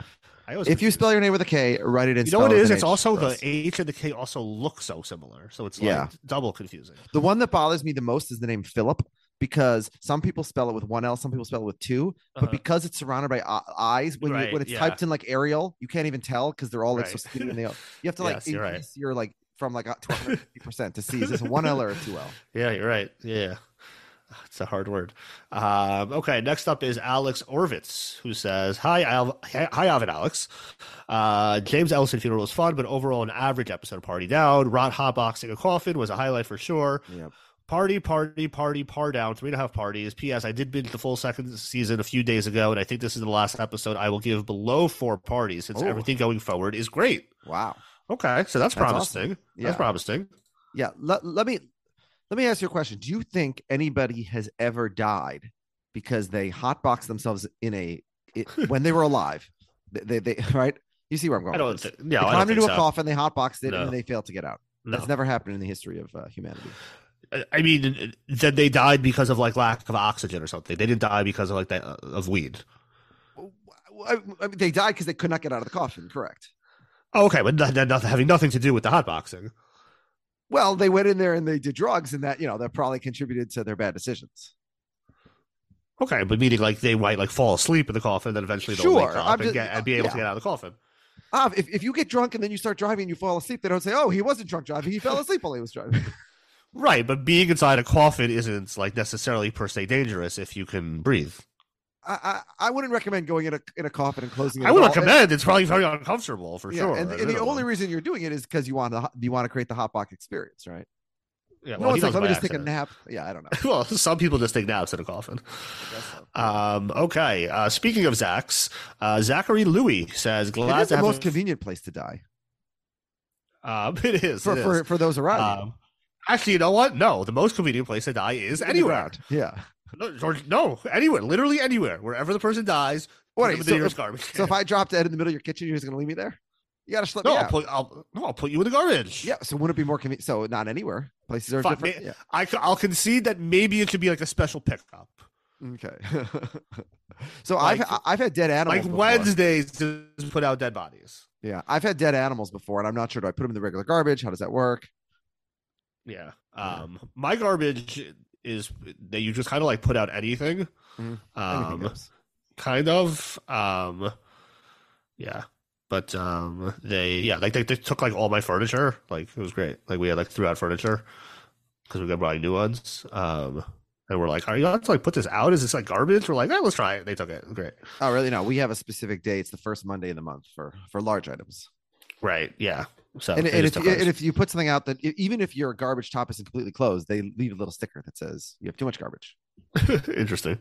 I If you spell your name with a K, write it in. You know what spell it with is? an It's H also the. H and the K also look so similar, so it's like Yeah. double confusing. The one that bothers me the most is the name Philip because some people spell it with one L, some people spell it with two, but Uh-huh. because it's surrounded by uh, eyes, when you, when it's yeah. typed in like Arial, you can't even tell because they're all like so skinny and they you have to like Yes, you're right. increase your like from like to 150 percent to see is this one L or a two L? Yeah, you're right. Yeah. It's a hard word. Um, okay, next up is Alex Orvitz, who says, Hi, Al- hi, Alvin Alex. Uh, James Ellison funeral was fun, but overall, an average episode of Party Down. Rot boxing a coffin was a highlight for sure. Yep. Party, party, party, par down, three and a half parties. P.S. I did binge the full second season a few days ago, and I think this is the last episode I will give below four parties since Oh. everything going forward is great. Wow. Okay, so that's, That's awesome. promising. Yeah. That's promising. Yeah. Let, let me let me ask you a question. Do you think anybody has ever died because they hotboxed themselves in a it, when they were alive? They, they, they right? You see where I'm going? I don't thi- no, they I climbed think into a coffin, they hotboxed it, No. and they failed to get out. No. That's never happened in the history of uh, humanity. I- mean, then they died because of like lack of oxygen or something. They didn't die because of like that of weed. I, I mean, they died because they could not get out of the coffin. Correct. Oh, okay, but that nothing, having nothing to do with the hotboxing. Well, they went in there and they did drugs, and that you know that probably contributed to their bad decisions. Okay, but meaning like they might like fall asleep in the coffin, then eventually they'll Sure, wake up I'm and, get, and be able yeah. to get out of the coffin. Ah, if, if you get drunk and then you start driving and you fall asleep, they don't say, "Oh, he wasn't drunk driving; he fell asleep while he was driving." Right, but being inside a coffin isn't like necessarily per se dangerous if you can breathe. I, I wouldn't recommend going in a in a coffin and closing it. I would recommend. It's probably very uncomfortable for yeah, sure. and, and the only reason you're doing it is because you want to you want to create the hot box experience, right? yeah, no well, one's he like, "Let me just take a nap." Yeah, I don't know. Well, some people just take naps in a coffin. So. Um, okay. Uh, speaking of Zach's, uh, Zachary Louis says, "Glad to the have most a- convenient place to die Um, it is for it for, is. for those around. Um, actually, you know what? No, the most convenient place to die is anywhere. Yeah. No, George, no, anywhere, literally anywhere, wherever the person dies. What? them in the So if, garbage. so if I drop dead in the middle of your kitchen, you're just gonna leave me there? You gotta slip no, me I'll out. put, I'll, no, I'll put you in the garbage. yeah. So wouldn't it be more convenient? So not anywhere. Places are Fine, different. Yeah. I, will concede that maybe it should be like a special pickup, Okay. so I've I've had dead animals. like before. Wednesdays to put out dead bodies. Yeah, I've had dead animals before, and I'm not sure. Do I put them in the regular garbage? How does that work? Yeah. Um, my garbage is that you just kind of like put out anything. Mhm. Um, kind of. Um, yeah. But um, they yeah like they, they took like all my furniture. Like it was great. Like we had like threw out furniture because we got buying new ones. Um, and we're like, are you going to like put this out? Is this like garbage? We're like, eh, let's try it. They took it. Great. Oh, really? No, we have a specific day. It's the first Monday of the month for for large items. Right. Yeah. So and, and if and if you put something out that even if your garbage top isn't completely closed, they leave a little sticker that says you have too much garbage. interesting.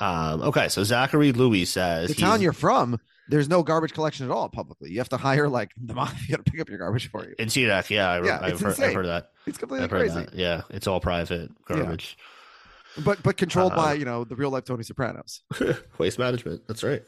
Um, okay, so Zachary Louis says The town you're from, there's no garbage collection at all publicly. You have to hire like the mafia to pick up your garbage for you. in Teaneck, yeah, I, Yeah, I've, heard, I've heard that. It's completely I've crazy. that. Yeah, it's all private garbage. But but controlled Uh, by you know the real life Tony Sopranos. Waste management. That's right.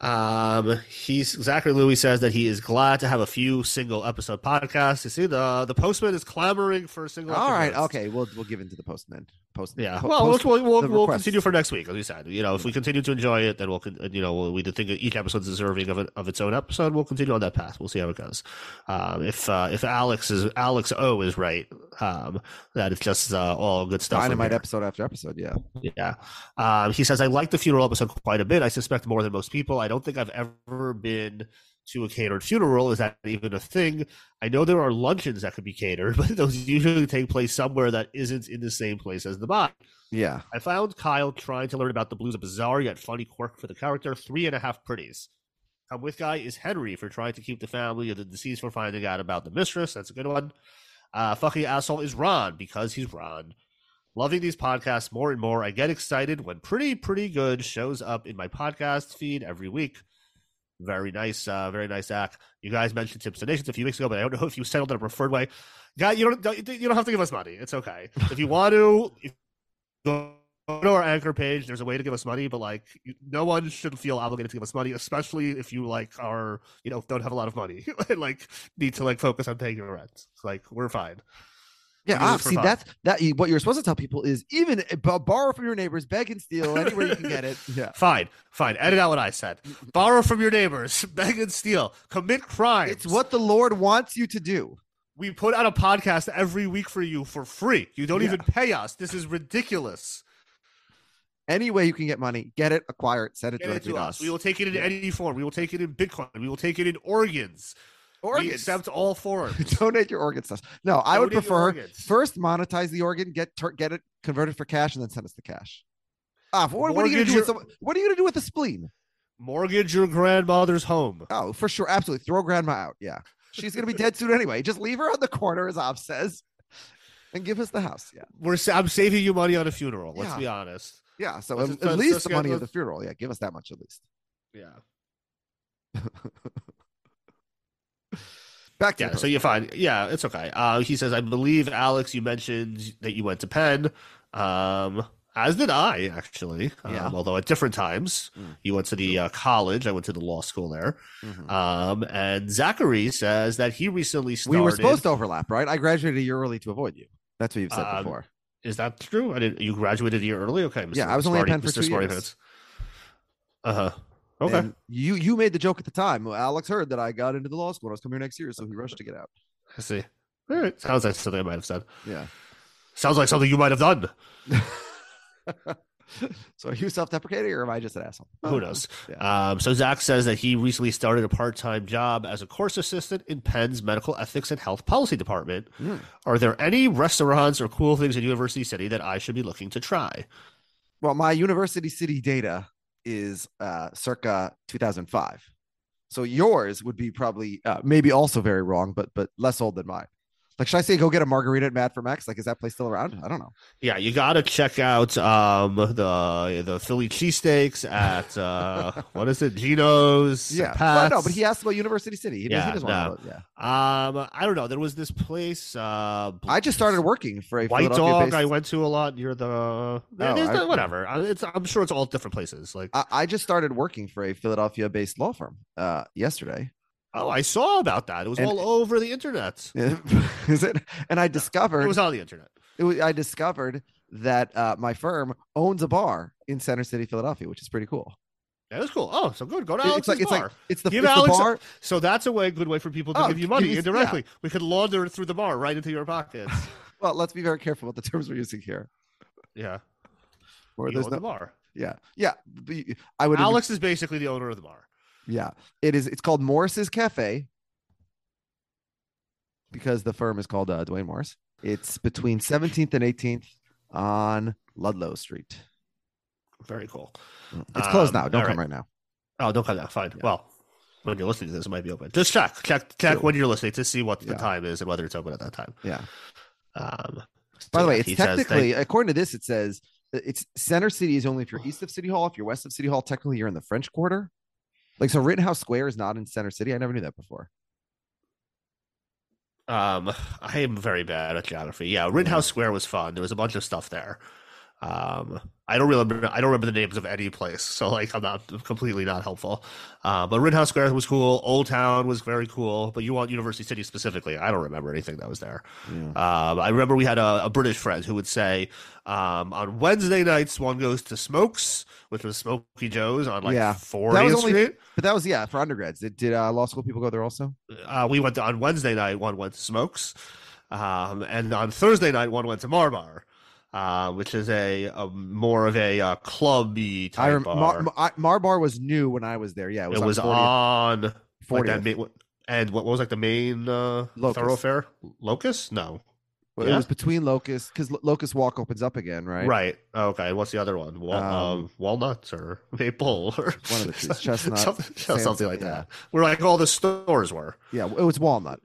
Um, he's Zachary Louis says that he is glad to have a few single episode podcasts. You see, the the postman is clamoring for a single. All right, okay, we'll we'll give in to the postman. Post Yeah, well, post- we'll, we'll, we'll continue for next week, as we said. You know, if we continue to enjoy it, then we'll, you know, we think each episode is deserving of, it, of its own episode. We'll continue on that path. We'll see how it goes. Um, if uh, if Alex is Alex O is right, um, that it's just uh, all good stuff. Dynamite episode after episode. Yeah. Yeah. Um, he says, I like the funeral episode quite a bit. I suspect more than most people. I don't think I've ever been to a catered funeral. Is that even a thing? I know there are luncheons that could be catered, but those usually take place somewhere that isn't in the same place as the body. Yeah. I found Kyle trying to learn about the blues a bizarre yet funny quirk for the character. Three and a half pretties. Come with guy is Henry for trying to keep the family of the deceased from finding out about the mistress. That's a good one. Uh, fucking asshole is Ron because he's Ron. Loving these podcasts more and more. I get excited when Pretty Pretty Good shows up in my podcast feed every week. Very nice, uh, very nice, Zach. You guys mentioned Tips Donations a few weeks ago, but I don't know if you settled in a preferred way. Guy, you don't, you don't have to give us money. It's okay if you want to. If, go to our anchor page. There's a way to give us money, but like no one should feel obligated to give us money, especially if you like are you know don't have a lot of money and like need to like focus on paying your rent. Like we're fine. Yeah, ah, see fun. that's that. What you're supposed to tell people is even uh, borrow from your neighbors, beg and steal anywhere you can get it. Yeah, Fine, fine. Edit out what I said. Borrow from your neighbors, beg and steal, commit crimes. it's what the Lord wants you to do. we put out a podcast every week for you for free. You don't Yeah. even pay us. This is ridiculous. Any way you can get money, get it, acquire it, send it Get it to us. We will take it in any form. We will take it in Bitcoin. We will take it in organs. We accept all forms. Donate your organs to us. No, I would prefer first monetize the organ, get tur- get it converted for cash, and then send us the cash. Ah, what, what are you gonna do with your- some, What are you gonna do with the spleen? Mortgage your grandmother's home. Oh, for sure, absolutely. Throw grandma out. Yeah, she's gonna be dead soon anyway. Just leave her on the corner, as Ob says, and give us the house. Yeah, We're I'm saving you money on a funeral. Let's Yeah. be honest. yeah. So Let's at, just- at least the money of the funeral. Yeah, give us that much at least. Yeah. Back to Yeah. So you're fine. Yeah, it's okay. Uh, he says, I believe Alex, you mentioned that you went to Penn. Um, As did I, actually. Yeah. Um, although at different times. Mm. You went to the uh, college. I went to the law school there. Mhm. Um, and Zachary says that he recently started. we were supposed to overlap, right? I graduated a year early to avoid you. That's what you've said Um, before. Is that true? I didn't. You graduated a year early. Okay. Mr. Yeah, I was only at Penn for Mr. two Smarty years. Uh huh. Okay. And you you made the joke at the time. Alex heard that I got into the law school. and I was coming here next year, so he rushed to get out. I see. All right. Sounds like something I might have said. Yeah. Sounds like something you might have done. so are you self-deprecating, or am I just an asshole? Who knows? Yeah. Um, so Zach says that he recently started a part-time job as a course assistant in Penn's Medical Ethics and Health Policy Department. Hmm. Are there any restaurants or cool things in University City that I should be looking to try? Well, my University City data is uh, circa 2005. So yours would be probably uh, maybe also very wrong, but but less old than mine. Like, should I say go get a margarita at Mad 4 Mex? Like, is that place still around? I don't know. Yeah, you got to check out um, the the Philly cheesesteaks at uh, what is it, Geno's? Yeah, well, no, but he asked about University City. He, Yeah, doesn't no. want to. Yeah, Um, I don't know. There was this place. Uh, I just started working for a White Dog. I went to a lot near the. Oh, I- whatever. I- It's. I'm sure it's all different places. Like, I, I just started working for a Philadelphia-based law firm uh, yesterday. Oh, I saw about that. It was And- all over the internet. is it? And I discovered It was on the internet. it was, I discovered that uh, my firm owns a bar in Center City, Philadelphia, which is pretty cool. Yeah, that's cool. Oh, so good. Go to Alex's it's like it's bar. like it's the, Give it's the Alex. bar. So that's a way, good way for people to Oh, give you give money indirectly. We could launder it through the bar right into your pockets. Well, let's be very careful with the terms we're using here. yeah. Or You there's no, the bar. yeah, yeah. I would. Alex is basically the owner of the bar. Yeah, it is. It's called Morris's Cafe because the firm is called uh, Duane Morris. It's between 17th and 18th on Ludlow Street. Very cool. It's closed Um, now. Don't come right. right now. Oh, don't come down. Fine. Well, when you're listening to this, it might be open. Just check, check, check when you're listening to see what the time is and whether it's open at that time. Yeah. Um, By so the way, it's he says thank- technically, according to this, it says it's Center City is only if you're east of City Hall. If you're west of City Hall, technically you're in the French Quarter. Like so, Rittenhouse Square is not in Center City. I never knew that before. Um, I am very bad at geography. Yeah, Rittenhouse Square was fun. There was a bunch of stuff there. Um, I don't remember. I don't remember the names of any place, so like I'm not completely not helpful. Uh, but Rittenhouse Square was cool. Old Town was very cool. But you want University City specifically? I don't remember anything that was there. Um, I remember we had a, a British friend who would say um, on Wednesday nights one goes to Smokes, which was Smokey Joe's on like yeah, 40th that was only, Street. but that was yeah for undergrads. Did, did uh, law school people go there also? Uh, we went to, on Wednesday night. One went to Smokes, um, and on Thursday night one went to Marbar, uh, which is a, a more of a uh, clubby type I rem- bar. Mar, Mar, Bar was new when I was there. Yeah, it was, on 40th. on like that main, and what, was like the main uh, Locust. thoroughfare? Locust? No, Well, Yeah? It was between Locust because Locust Walk opens up again, right? right. Okay, what's the other one? Wal- Um, um, walnuts or maple or One of the trees, chestnut, something, something like yeah. that. Where like all the stores were. Yeah, it was Walnut.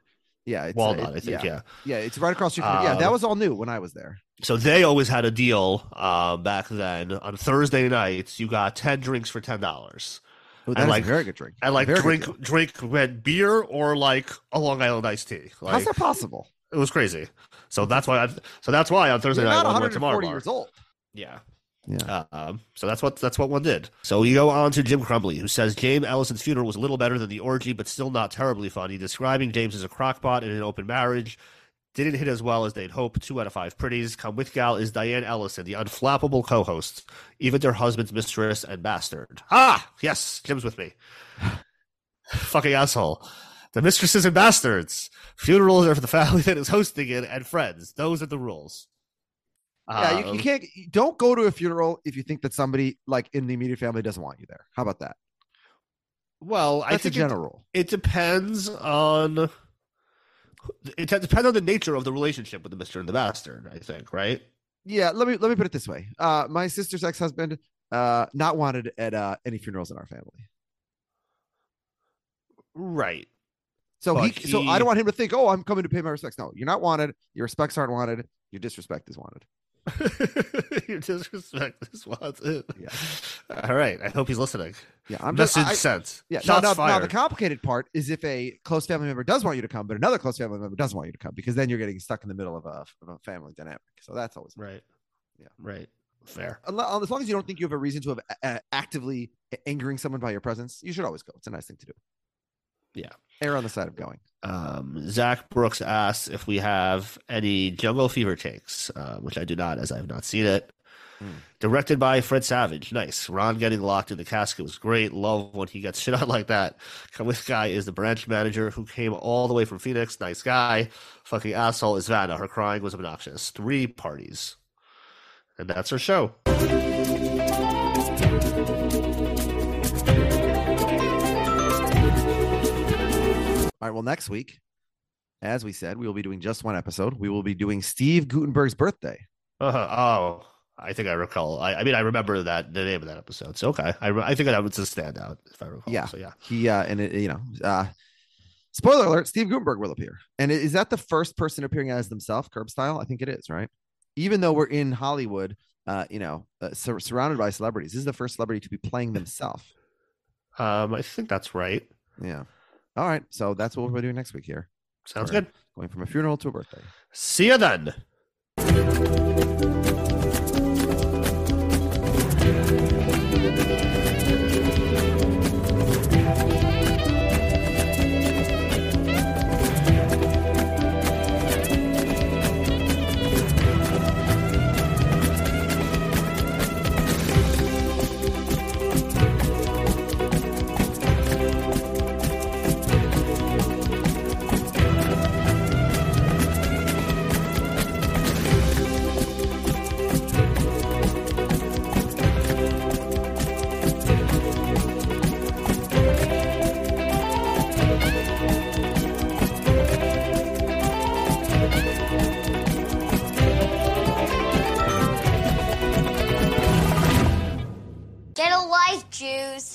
Yeah, it's, uh, Walnut, it- I think. Yeah. yeah, it's right across. From, yeah, that Um, was all new when I was there. So they always had a deal uh, back then. On Thursday nights, you got ten drinks for ten dollars. Oh, and like- a very good drink. And like Very drink drink went beer or like a Long Island iced tea. Like How's that possible? it was crazy. So that's why I so that's why on Thursday You're night not to 140 Marbar. years old. Yeah. Yeah. Um, so that's what that's what one did. So you go on to Jim Crumbly, who says James Ellison's funeral was a little better than the orgy, but still not terribly funny. Describing James as a crockpot in an open marriage didn't hit as well as they'd hoped. Two out of five pretties. Come with gal is Diane Ellison, the unflappable co-host, even their husband's mistress and bastard. Ah, yes, Jim's with me. Fucking asshole. The mistresses and bastards. Funerals are for the family that is hosting it and friends. Those are the rules. Yeah, you, Um, you can't. Don't go to a funeral if you think that somebody like in the immediate family doesn't want you there. How about that? Well, I That's a think general it, it depends on it depends on the nature of the relationship with the Mister and the Bastard. I think, right? Yeah, let me let me put it this way. Uh, my sister's ex husband, uh, not wanted at uh, any funerals in our family. Right. So he, But so I don't want him to think, oh, I'm coming to pay my respects. No, you're not wanted. Your respects aren't wanted. Your disrespect is wanted. Your disrespect is what's it. Yeah. All right. I hope he's listening. Yeah, I'm just. Message I- sent. Yeah, Shots now, now, now the complicated part is if a close family member does want you to come, but another close family member doesn't want you to come because then you're getting stuck in the middle of a, of a family dynamic. So that's always right. Yeah. Right. Fair. As long as you don't think you have a reason to have uh, actively angering someone by your presence, you should always go. It's a nice thing to do. Yeah. Err on the side of going. Um, Zach Brooks asks if we have any Jungle Fever takes, uh, which I do not, as I have not seen it. Hmm. Directed by Fred Savage. Nice. Ron getting locked in the casket was great. Love when he gets shit on like that. Come with guy is the branch manager who came all the way from Phoenix. Nice guy. Fucking asshole is Vanna. Her crying was obnoxious. Three parties. And that's her show. All right. Well, next week, as we said, we will be doing just one episode. We will be doing Steve Guttenberg's birthday. Uh, oh, I think I recall. I, I mean, I remember that the name of that episode. So okay, I, I think that was a standout if I recall. Yeah. So yeah. He uh, and it, you know, uh, spoiler alert: Steve Guttenberg will appear. And is that the first person appearing as themselves, curb style? I think it is, right? Even though we're in Hollywood, uh, you know, uh, sur- surrounded by celebrities, this is the first celebrity to be playing themselves. Um, I think that's right. Yeah. All right. So that's what we're doing next week here. Sounds We're good. Going from a funeral to a birthday. See you then. Jews.